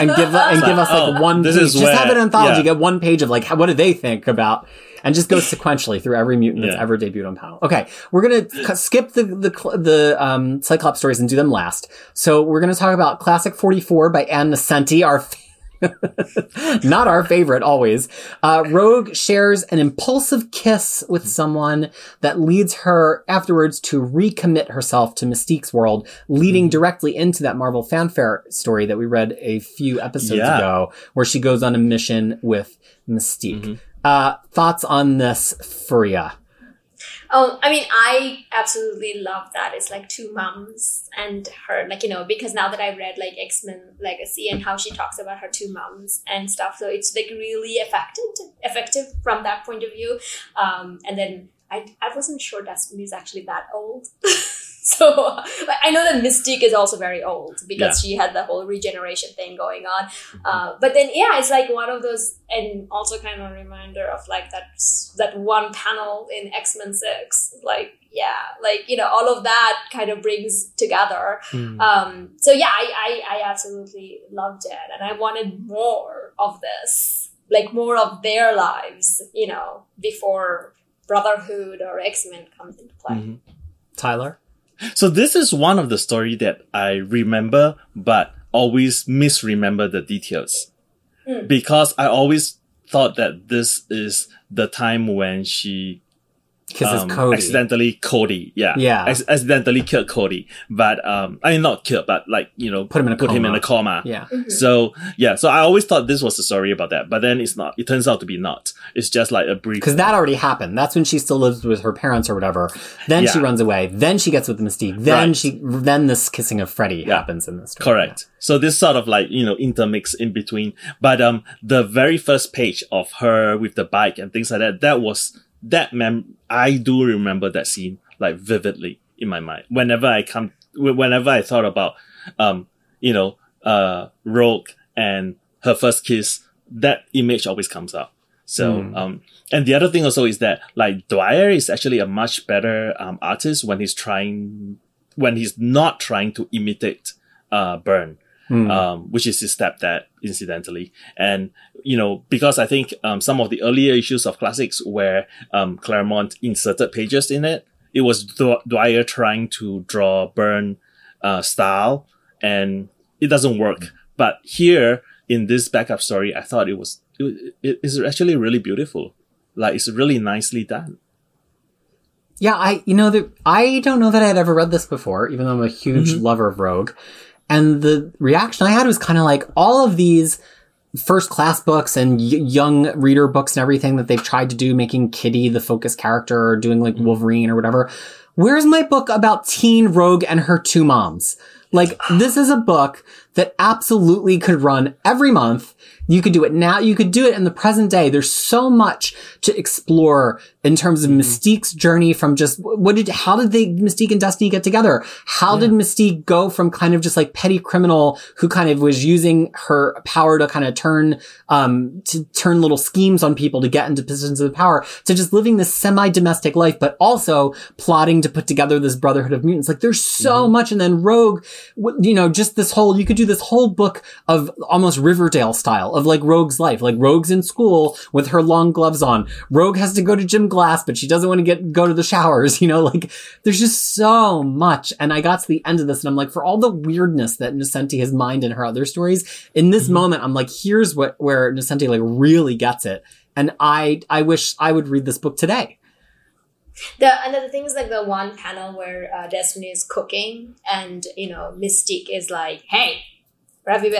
A: and give and give us like
B: Oh,
A: one
B: this
A: page. Just
B: where-
A: have an anthology.
B: yeah.
A: Get one page of like how, what do they think about, and just go sequentially through every mutant that's ever debuted on panel. Okay, we're gonna skip the the the um, Cyclops stories and do them last. So we're gonna talk about Classic Forty Four by Ann Nocenti, our. Not our favorite always. Uh, Rogue shares an impulsive kiss with someone that leads her afterwards to recommit herself to Mystique's world, leading directly into that Marvel fanfare story that we read a few episodes
B: Yeah.
A: ago, where she goes on a mission with Mystique.
B: Mhm.
A: Uh, thoughts on this, Faria?
C: Oh, I mean, I absolutely love that. It's like two moms and her, like, you know, because now that I've read like X Men Legacy and how she talks about her two moms and stuff, so it's like really effective, effective from that point of view. Um, and then I, I wasn't sure Destiny is actually that old. so I know that Mystique is also very old because she had the whole regeneration thing going on. Uh, but then, yeah, it's like one of those, and also kind of a reminder of like that that one panel in X Men Six. Like, yeah, like you know, all of that kind of brings together.
B: Hmm.
C: Um, so yeah, I, I I absolutely loved it, and I wanted more of this, like more of their lives, you know, before Brotherhood or X Men comes into play.
B: Mhm.
A: Tyler?
B: So this is one of the story that I remember, but always misremember the details.
C: Mm.
B: Because I always thought that this is the time when she
A: Kisses
B: um,
A: Cody.
B: accidentally Cody, yeah,
A: Yeah.
B: Ac- accidentally killed Cody. But um, I mean not killed, but like you know,
A: Put him in a
B: put him in
A: coma.
B: a coma.
A: Yeah.
C: Mhm.
B: So yeah, so I always thought this was a story about that, but then it's not. It turns out to be not. It's just like a brief.
A: Because that already happened. That's when she still lives with her parents or whatever. Then she runs away. Then she gets with the Mystique. Then
B: Right.
A: she, then this kissing of Freddy
B: Yeah.
A: happens in this story.
B: Correct. So this sort of like, you know, intermix in between. But um the very first page of her with the bike and things like that, that was that mem I do remember that scene like vividly in my mind. Whenever I come whenever I thought about um, you know, uh Rogue and her first kiss, that image always comes up. So
A: Hmm.
B: um and the other thing also is that like Dwyer is actually a much better um artist when he's trying when he's not trying to imitate uh Byrne
A: Hmm.
B: um, which is his stepdad, incidentally. And, you know, because I think um, some of the earlier issues of classics where um, Claremont inserted pages in it, it was Dw- Dwyer trying to draw Byrne uh, style, and it doesn't work. But here in this backup story, I thought it was it, it is actually really beautiful. Like it's really nicely done.
A: Yeah, I you know that I don't know that I had ever read this before, even though I'm a huge
B: Mhm.
A: lover of Rogue. And the reaction I had was kind of like all of these first class books and y- young reader books and everything that they've tried to do, making Kitty the focus character or doing like mm-hmm. Wolverine or whatever. Where's my book about teen Rogue and her two moms? Like this is a book that absolutely could run every month you could do it now. You could do it in the present day. There's so much to explore in terms of mm-hmm. Mystique's journey from just what did, how did they, Mystique and Destiny get together? How yeah. did Mystique go from kind of just like petty criminal who kind of was using her power to kind of turn, um, to turn little schemes on people to get into positions of power to just living this semi-domestic life, but also plotting to put together this brotherhood of mutants. Like there's so mm-hmm. much. And then Rogue, you know, just this whole, you could do this whole book of almost Riverdale style of like Rogue's life. Like Rogue's in school with her long gloves on. Rogue has to go to gym class, but she doesn't want to get, go to the showers. You know, like there's just so much. And I got to the end of this and I'm like, for all the weirdness that Nocenti has mined in her other stories, in this mm-hmm. moment, I'm like, here's what, where Nocenti like really gets it. And I, I wish I would read this book today.
C: The another thing is like the one panel where uh, Destiny is cooking and you know Mystique is like, "Hey, Ravi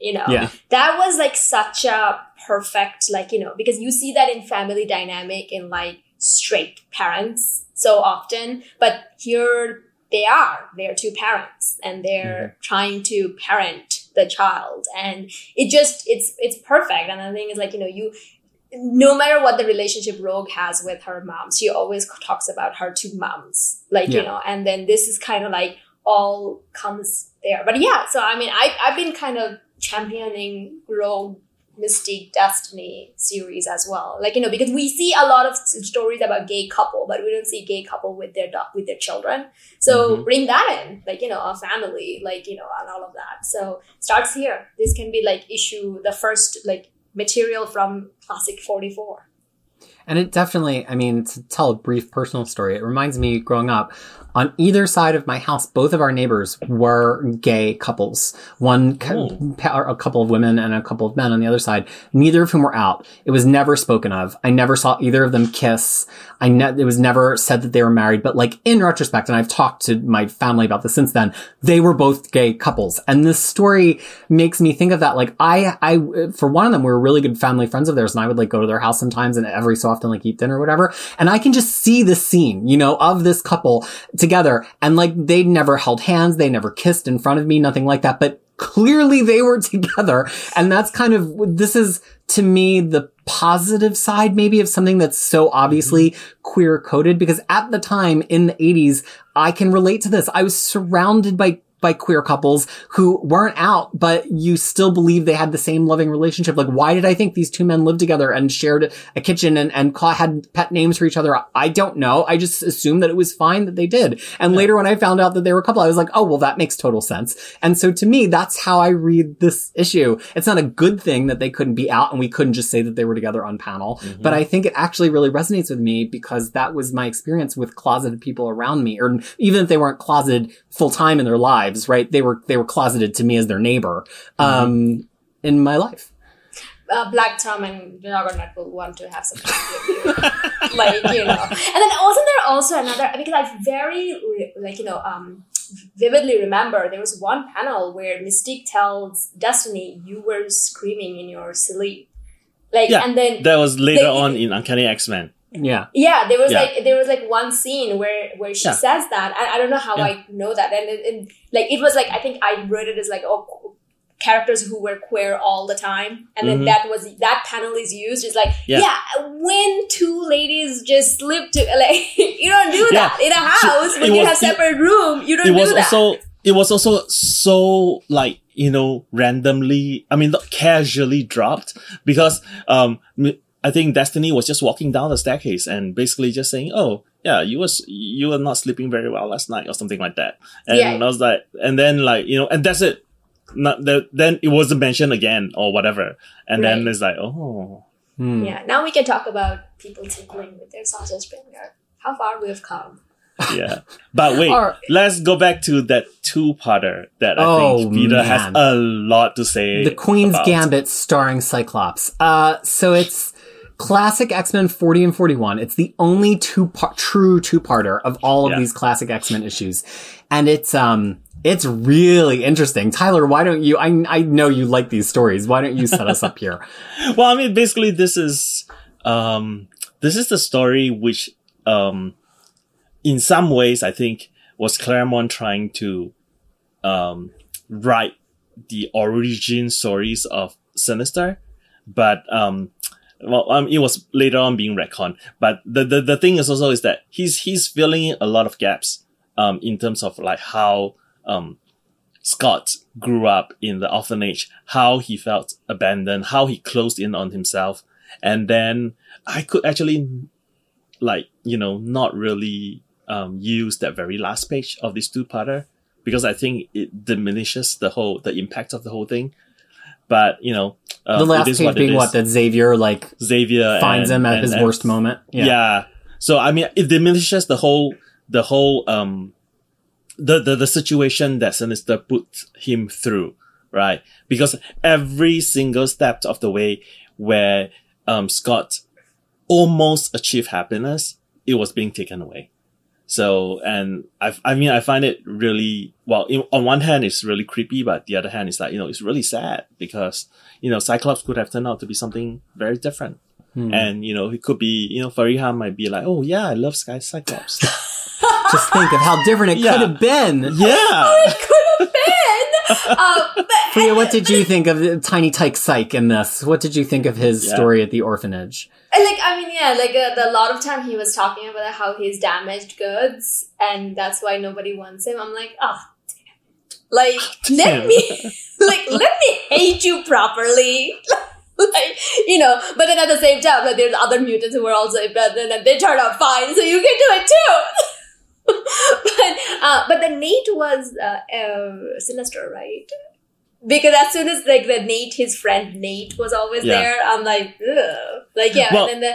C: you know yeah. that was like such a perfect like you know because you see that in family dynamic in like straight parents so often but here they are they're two parents and they're mm-hmm. trying to parent the child and it just it's it's perfect and the thing is like you know you no matter what the relationship Rogue has with her mom, she always talks about her two moms, like yeah. you know. And then this is kind of like all comes there. But yeah, so I mean, I I've been kind of championing Rogue Mystique Destiny series as well. Like, you know, because we see a lot of stories about gay couple, but we don't see gay couple with their with their children. So mm-hmm. bring that in, like, you know, a family, like, you know, and all of that. So starts here. This can be like issue the first like material from classic 44.
A: And it definitely, I mean, to tell a brief personal story, it reminds me growing up, on either side of my house, both of our neighbors were gay couples. One, oh. a couple of women and a couple of men on the other side, neither of whom were out. It was never spoken of. I never saw either of them kiss. I ne- it was never said that they were married, but like in retrospect, and I've talked to my family about this since then, they were both gay couples. And this story makes me think of that. Like I, I, for one of them, we were really good family friends of theirs and I would like go to their house sometimes and every so often like eat dinner or whatever. And I can just see the scene, you know, of this couple together. And like they never held hands. They never kissed in front of me, nothing like that. But clearly they were together. And that's kind of, this is to me the positive side maybe of something that's so obviously mm-hmm. queer coded because at the time in the 80s, I can relate to this. I was surrounded by by queer couples who weren't out, but you still believe they had the same loving relationship. Like, why did I think these two men lived together and shared a kitchen and, and had pet names for each other? I don't know. I just assumed that it was fine that they did. And yeah. later when I found out that they were a couple, I was like, oh, well, that makes total sense. And so to me, that's how I read this issue. It's not a good thing that they couldn't be out and we couldn't just say that they were together on panel. Mm-hmm. But I think it actually really resonates with me because that was my experience with closeted people around me, or even if they weren't closeted full time in their lives, right? They were, they were closeted to me as their neighbor, um, mm-hmm. in my life.
C: Uh, Black Tom and Juggernaut will want to have something with you, like you know. And then wasn't there also another because I very like you know um vividly remember there was one panel where Mystique tells Destiny you were screaming in your sleep, like
B: yeah,
C: and then
B: that was later on in Uncanny X Men.
A: Yeah.
C: Yeah, there was yeah. like there was like one scene where where she yeah. says that. I, I don't know how yeah. I know that, and, and like it was like I think I wrote it as like oh characters who were queer all the time and then mm-hmm. that was that panel is used it's like yeah. when two ladies just sleep to like you don't do that in a house when you have separate it, room you don't it was
B: that. also it was also so like you know randomly i mean not casually dropped because um I think Destiny was just walking down the staircase and basically just saying, "Oh, yeah, you was you were not sleeping very well last night or something like that." And yeah. I was like, and then like you know, and that's it. Not that then it wasn't mentioned again or whatever, and right. then it's like, oh,
C: hmm. yeah. Now we can talk about people tinkling with their sausage finger. How far we have come.
B: yeah. But wait, or, let's go back to that two-parter that I oh, think Peter man. has a lot to say.
A: The Queen's
B: about.
A: Gambit starring Cyclops. Uh, so it's classic X-Men 40 and 41. It's the only two part, true two-parter of all of yeah. these classic X-Men issues. And it's, um, it's really interesting. Tyler, why don't you, I, I know you like these stories. Why don't you set us up here?
B: well, I mean, basically this is, um, this is the story which, um, in some ways, I think was Claremont trying to, um, write the origin stories of Sinister, but um, well, um, it was later on being retconned. But the, the the thing is also is that he's he's filling in a lot of gaps um in terms of like how um Scott grew up in the orphanage, how he felt abandoned, how he closed in on himself, and then I could actually like you know not really um use that very last page of this two parter because I think it diminishes the whole the impact of the whole thing. But you know,
A: um, the last page what being what that Xavier like
B: Xavier
A: finds and, him at and, his and, worst moment.
B: Yeah. yeah. So I mean, it diminishes the whole the whole um the the, the situation that Sinister put him through, right? Because every single step of the way where um Scott almost achieved happiness, it was being taken away. So, and I, I mean, I find it really, well, in, on one hand, it's really creepy, but the other hand, is like, you know, it's really sad because, you know, Cyclops could have turned out to be something very different. Hmm. And, you know, it could be, you know, Fariha might be like, oh yeah, I love Sky Cyclops.
A: Just think of how different it yeah. could have been.
B: Yeah.
C: oh, it could have been.
A: um, Priya, what did you think of Tiny Tyke Psych in this? What did you think of his yeah. story at the orphanage?
C: like I mean, yeah, like uh, the, a lot of time he was talking about how he's damaged goods, and that's why nobody wants him. I'm like, oh, like let me, like let me hate you properly. like you know, but then at the same time, like there's other mutants who are also abandoned and they turn out fine, so you can do it too. But uh, but the Nate was uh, uh, sinister, right? because as soon as like the Nate, his friend Nate was always yeah. there, I'm like, Ugh. like yeah, well, and then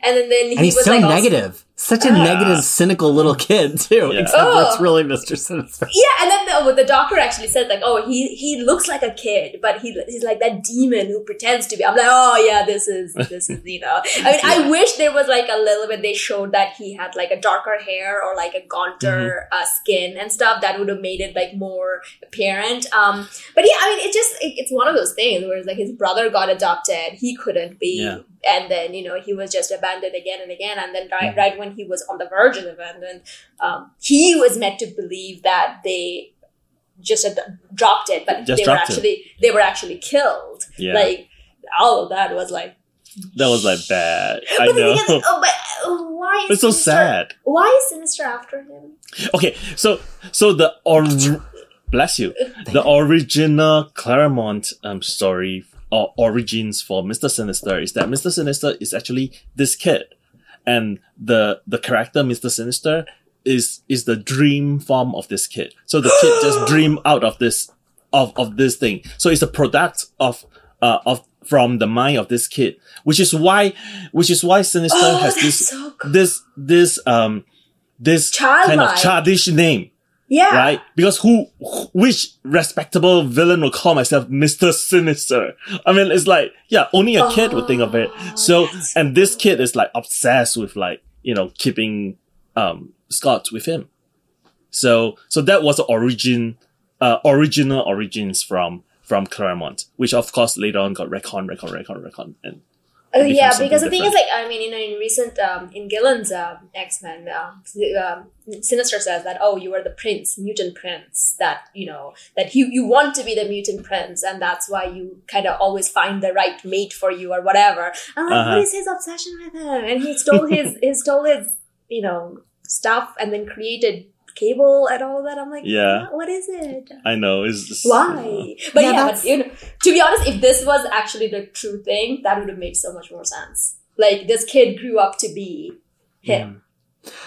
C: the and then, then he
A: and he's
C: was
A: so
C: like
A: negative. Also, such a negative, cynical little kid too. Yeah. Except oh. that's really Mister Sinister.
C: Yeah, and then the, the doctor actually said like, oh, he he looks like a kid, but he he's like that demon who pretends to be. I'm like, oh yeah, this is this is you know. I mean, yeah. I wish there was like a little bit. They showed that he had like a darker hair or like a gaunter mm-hmm. uh, skin and stuff that would have made it like more apparent. Um, but yeah, I mean, it just it, it's one of those things where it's like his brother got adopted, he couldn't be. Yeah and then you know he was just abandoned again and again. And then right, mm-hmm. right when he was on the verge of abandon um, he was meant to believe that they just had dropped it but just they were actually it. they were actually killed. Yeah. like all of that was like
B: that was like bad. I know is,
C: oh, but uh, why
B: it's so sad.
C: why is sinister after him?
B: Okay so so the or bless you. The original claremont um story or origins for Mr. Sinister is that Mr. Sinister is actually this kid. And the the character Mr. Sinister is is the dream form of this kid. So the kid just dream out of this of of this thing. So it's a product of uh of from the mind of this kid, which is why which is why Sinister oh, has this so cool. this this um this Childlike. kind of childish name.
C: Yeah.
B: Right? Because who, which respectable villain will call myself Mr. Sinister? I mean, it's like, yeah, only a kid would think of it. Oh, so, and this kid is like obsessed with like, you know, keeping, um, Scott with him. So, so that was the origin, uh, original origins from, from Claremont, which of course later on got retcon, retcon, retcon, retcon, and
C: uh, yeah, because the thing is, like, I mean, you know, in recent, um, in Gillen's uh, X Men, uh, um, Sinister says that, oh, you are the prince, mutant prince, that, you know, that you, you want to be the mutant prince, and that's why you kind of always find the right mate for you or whatever. I'm like, uh-huh. what is his obsession with him? And he stole his, he stole his, you know, stuff and then created cable and all that. I'm like, yeah, what is it?
B: I know. It's
C: just, why? But yeah, yeah but, you know, to be honest, if this was actually the true thing, that would have made so much more sense. Like this kid grew up to be him.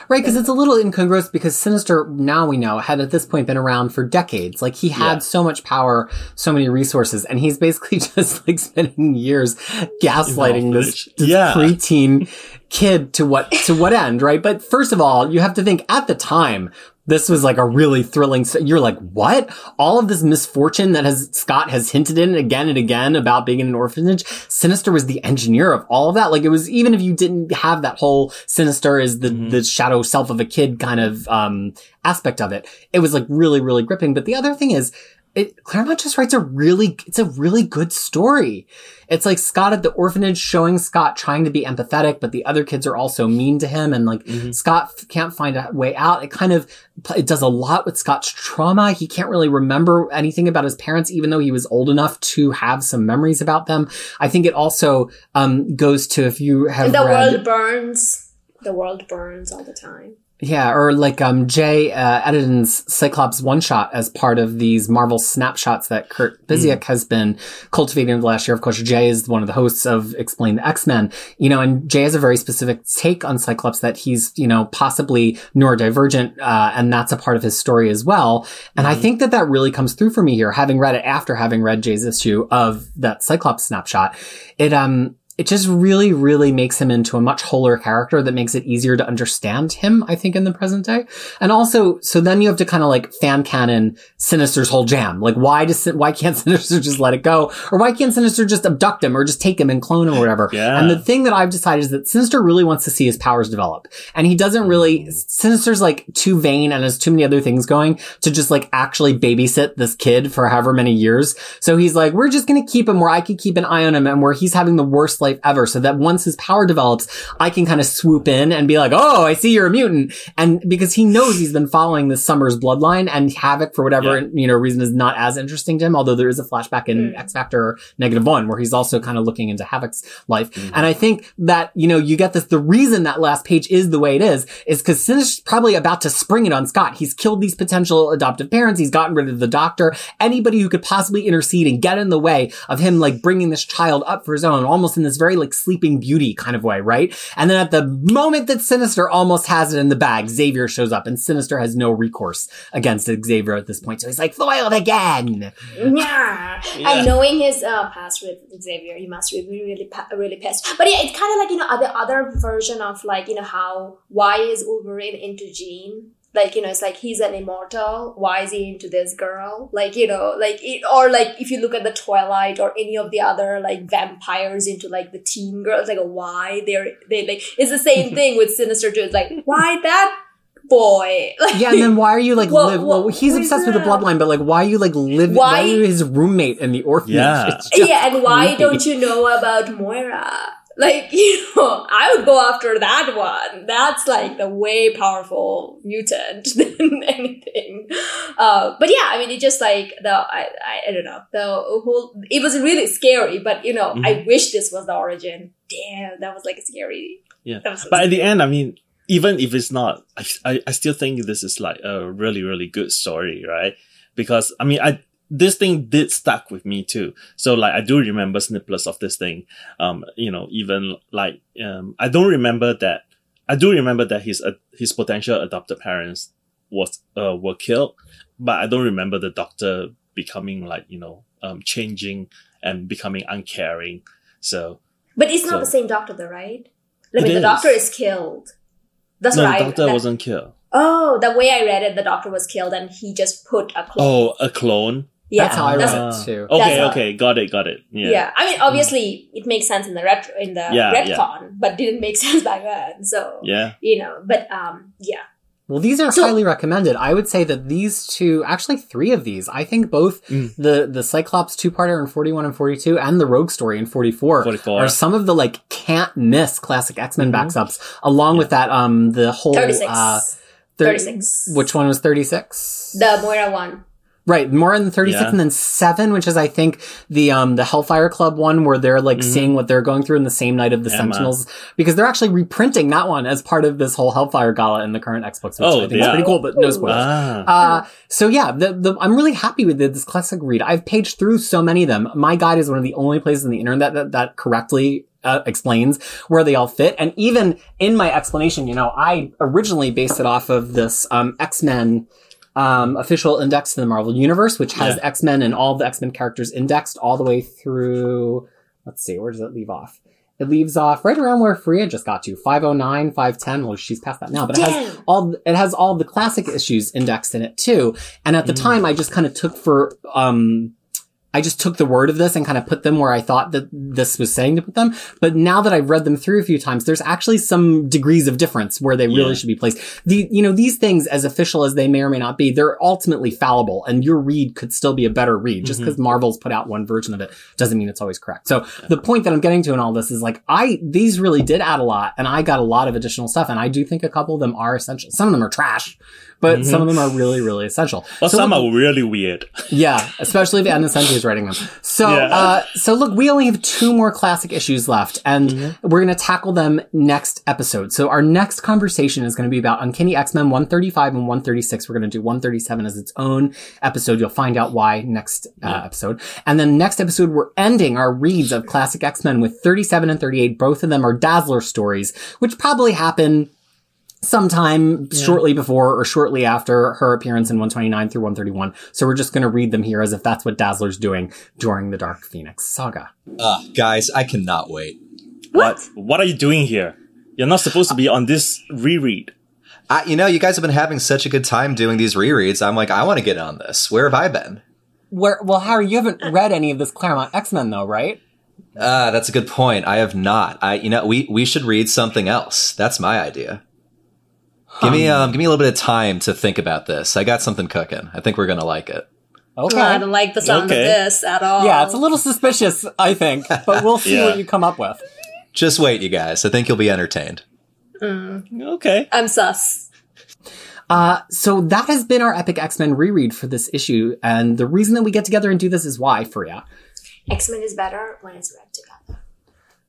A: Right, because it's a little incongruous because Sinister, now we know, had at this point been around for decades. Like he had yeah. so much power, so many resources, and he's basically just like spending years gaslighting this, this yeah. preteen kid to what to what end, right? But first of all, you have to think at the time, this was like a really thrilling. You're like, what? All of this misfortune that has Scott has hinted in again and again about being in an orphanage. Sinister was the engineer of all of that. Like it was even if you didn't have that whole Sinister is the mm-hmm. the shadow self of a kid kind of um aspect of it. It was like really really gripping. But the other thing is it, Claremont just writes a really, it's a really good story. It's like Scott at the orphanage showing Scott trying to be empathetic, but the other kids are also mean to him. And like mm-hmm. Scott can't find a way out. It kind of, it does a lot with Scott's trauma. He can't really remember anything about his parents, even though he was old enough to have some memories about them. I think it also, um, goes to if you have
C: the
A: read,
C: world burns, the world burns all the time.
A: Yeah, or like um, Jay uh, Edidin's Cyclops one shot as part of these Marvel snapshots that Kurt Busiek mm. has been cultivating over the last year. Of course, Jay is one of the hosts of Explain the X Men. You know, and Jay has a very specific take on Cyclops that he's you know possibly neurodivergent, uh, and that's a part of his story as well. And mm. I mm-hmm. think that that really comes through for me here, having read it after having read Jay's issue of that Cyclops snapshot. It um it just really, really makes him into a much wholer character that makes it easier to understand him, I think, in the present day. And also, so then you have to kind of like fan canon Sinister's whole jam. Like, why does, why can't Sinister just let it go? Or why can't Sinister just abduct him or just take him and clone him or whatever? Yeah. And the thing that I've decided is that Sinister really wants to see his powers develop. And he doesn't really, mm. Sinister's like too vain and has too many other things going to just like actually babysit this kid for however many years. So he's like, we're just going to keep him where I could keep an eye on him and where he's having the worst life ever so that once his power develops, I can kind of swoop in and be like, Oh, I see you're a mutant. And because he knows he's been following this Summers bloodline and Havoc for whatever, yeah. you know, reason is not as interesting to him. Although there is a flashback in mm. X Factor negative one where he's also kind of looking into Havoc's life. Mm. And I think that, you know, you get this, the reason that last page is the way it is, is because Sinister's probably about to spring it on Scott. He's killed these potential adoptive parents. He's gotten rid of the doctor. Anybody who could possibly intercede and get in the way of him, like bringing this child up for his own, almost in this very like sleeping beauty kind of way, right? And then at the moment that Sinister almost has it in the bag, Xavier shows up and Sinister has no recourse against Xavier at this point. So he's like, foiled again.
C: Yeah. yeah. And knowing his uh, past with Xavier, he must be really, really pissed. But yeah, it's kind of like, you know, the other version of like, you know, how, why is Wolverine into Jean? Like you know it's like he's an immortal. Why is he into this girl? Like you know like it or like if you look at the twilight or any of the other like vampires into like the teen girls like why they're they like it's the same thing with sinister too it's like why that boy?
A: Like, yeah and then why are you like what, live, what, well he's obsessed with the bloodline but like why are you like living why, why are you his roommate in the orphanage?
B: Yeah,
C: yeah and why don't you know about moira like, you know, I would go after that one. That's like the way powerful mutant than anything. Uh, but yeah, I mean, it just like the, I, I, I, don't know, the whole, it was really scary, but you know, mm-hmm. I wish this was the origin. Damn, that was like scary.
B: Yeah. So but scary. at the end, I mean, even if it's not, I, I, I still think this is like a really, really good story, right? Because, I mean, I, this thing did stuck with me too. So like I do remember snippets of this thing. Um, you know, even like um, I don't remember that. I do remember that his uh, his potential adopted parents was uh were killed, but I don't remember the doctor becoming like you know um changing and becoming uncaring. So,
C: but it's not so, the same doctor, though, right? I mean, the is. doctor is killed. That's
B: no,
C: right.
B: The doctor that, wasn't killed.
C: Oh, the way I read it, the doctor was killed, and he just put a clone.
B: Oh, a clone.
A: Yeah, that's how I read it too.
B: Okay, okay, got it, got it. Yeah.
C: yeah. I mean, obviously, it makes sense in the retro in the yeah, retcon, yeah. but didn't make sense back then. So
B: yeah,
C: you know, but um, yeah.
A: Well, these are so, highly recommended. I would say that these two, actually three of these, I think both mm. the the Cyclops two parter in forty one and forty two, and the Rogue story in forty four are some of the like can't miss classic X Men mm-hmm. backups, along yeah. with that um the whole
C: 36. Uh, thir- 36.
A: Which one was thirty six?
C: The Moira one.
A: Right, more than 36 yeah. and then 7 which is I think the um the Hellfire Club one where they're like mm-hmm. seeing what they're going through in the same night of the Emma. Sentinels because they're actually reprinting that one as part of this whole Hellfire gala in the current X books which oh, I think yeah. is pretty cool but no spoilers. Ah. Uh, so yeah, the, the, I'm really happy with this classic read. I've paged through so many of them. My guide is one of the only places on the internet that, that correctly uh, explains where they all fit. And even in my explanation, you know, I originally based it off of this um, X-Men um, official index to the Marvel Universe, which has yeah. X Men and all the X Men characters indexed all the way through. Let's see, where does it leave off? It leaves off right around where Freya just got to 509, 510. Well, she's past that now, but Damn. it has all it has all the classic issues indexed in it too. And at the mm. time, I just kind of took for um I just took the word of this and kind of put them where I thought that this was saying to put them. But now that I've read them through a few times, there's actually some degrees of difference where they really yeah. should be placed. The, you know, these things, as official as they may or may not be, they're ultimately fallible and your read could still be a better read. Just because mm-hmm. Marvel's put out one version of it doesn't mean it's always correct. So yeah. the point that I'm getting to in all this is like, I, these really did add a lot and I got a lot of additional stuff. And I do think a couple of them are essential. Some of them are trash but mm-hmm. some of them are really, really essential.
B: Well, so some look, are really weird.
A: Yeah, especially if Ann Nocenti is writing them. So, yeah. uh, so look, we only have two more classic issues left, and mm-hmm. we're going to tackle them next episode. So our next conversation is going to be about Uncanny X-Men 135 and 136. We're going to do 137 as its own episode. You'll find out why next uh, yeah. episode. And then next episode, we're ending our reads of classic X-Men with 37 and 38. Both of them are Dazzler stories, which probably happen sometime yeah. shortly before or shortly after her appearance in 129 through 131. So we're just going to read them here as if that's what Dazzler's doing during the Dark Phoenix saga.
D: Uh, guys, I cannot wait.
B: What? What are you doing here? You're not supposed to be on this reread.
D: I, you know, you guys have been having such a good time doing these rereads. I'm like, I want to get on this. Where have I been?
A: Where? Well, Harry, you haven't read any of this Claremont X Men, though, right?
D: Ah, uh, that's a good point. I have not. I, you know, we we should read something else. That's my idea. Give me um, give me a little bit of time to think about this. I got something cooking. I think we're gonna like it.
C: Okay. I don't like the sound okay. of this at all.
A: Yeah, it's a little suspicious, I think, but we'll see yeah. what you come up with.
D: Just wait, you guys. I think you'll be entertained.
B: Mm. Okay.
C: I'm sus.
A: Uh, so that has been our Epic X-Men reread for this issue. And the reason that we get together and do this is why, Freya?
C: X-Men is better when it's read together.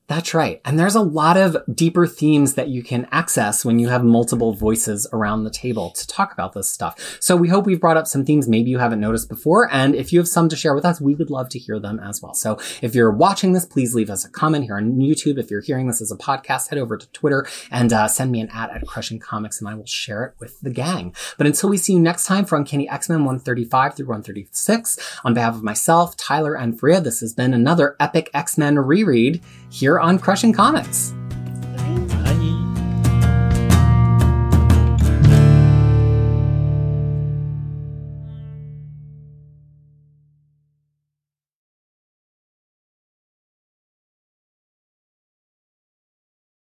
A: That's right. And there's a lot of deeper themes that you can access when you have multiple voices around the table to talk about this stuff. So we hope we've brought up some themes maybe you haven't noticed before. And if you have some to share with us, we would love to hear them as well. So if you're watching this, please leave us a comment here on YouTube. If you're hearing this as a podcast, head over to Twitter and uh, send me an ad at Crushing Comics and I will share it with the gang. But until we see you next time for Uncanny X-Men 135 through 136, on behalf of myself, Tyler, and Freya, this has been another epic X-Men reread here on Crushing Comics. Bye.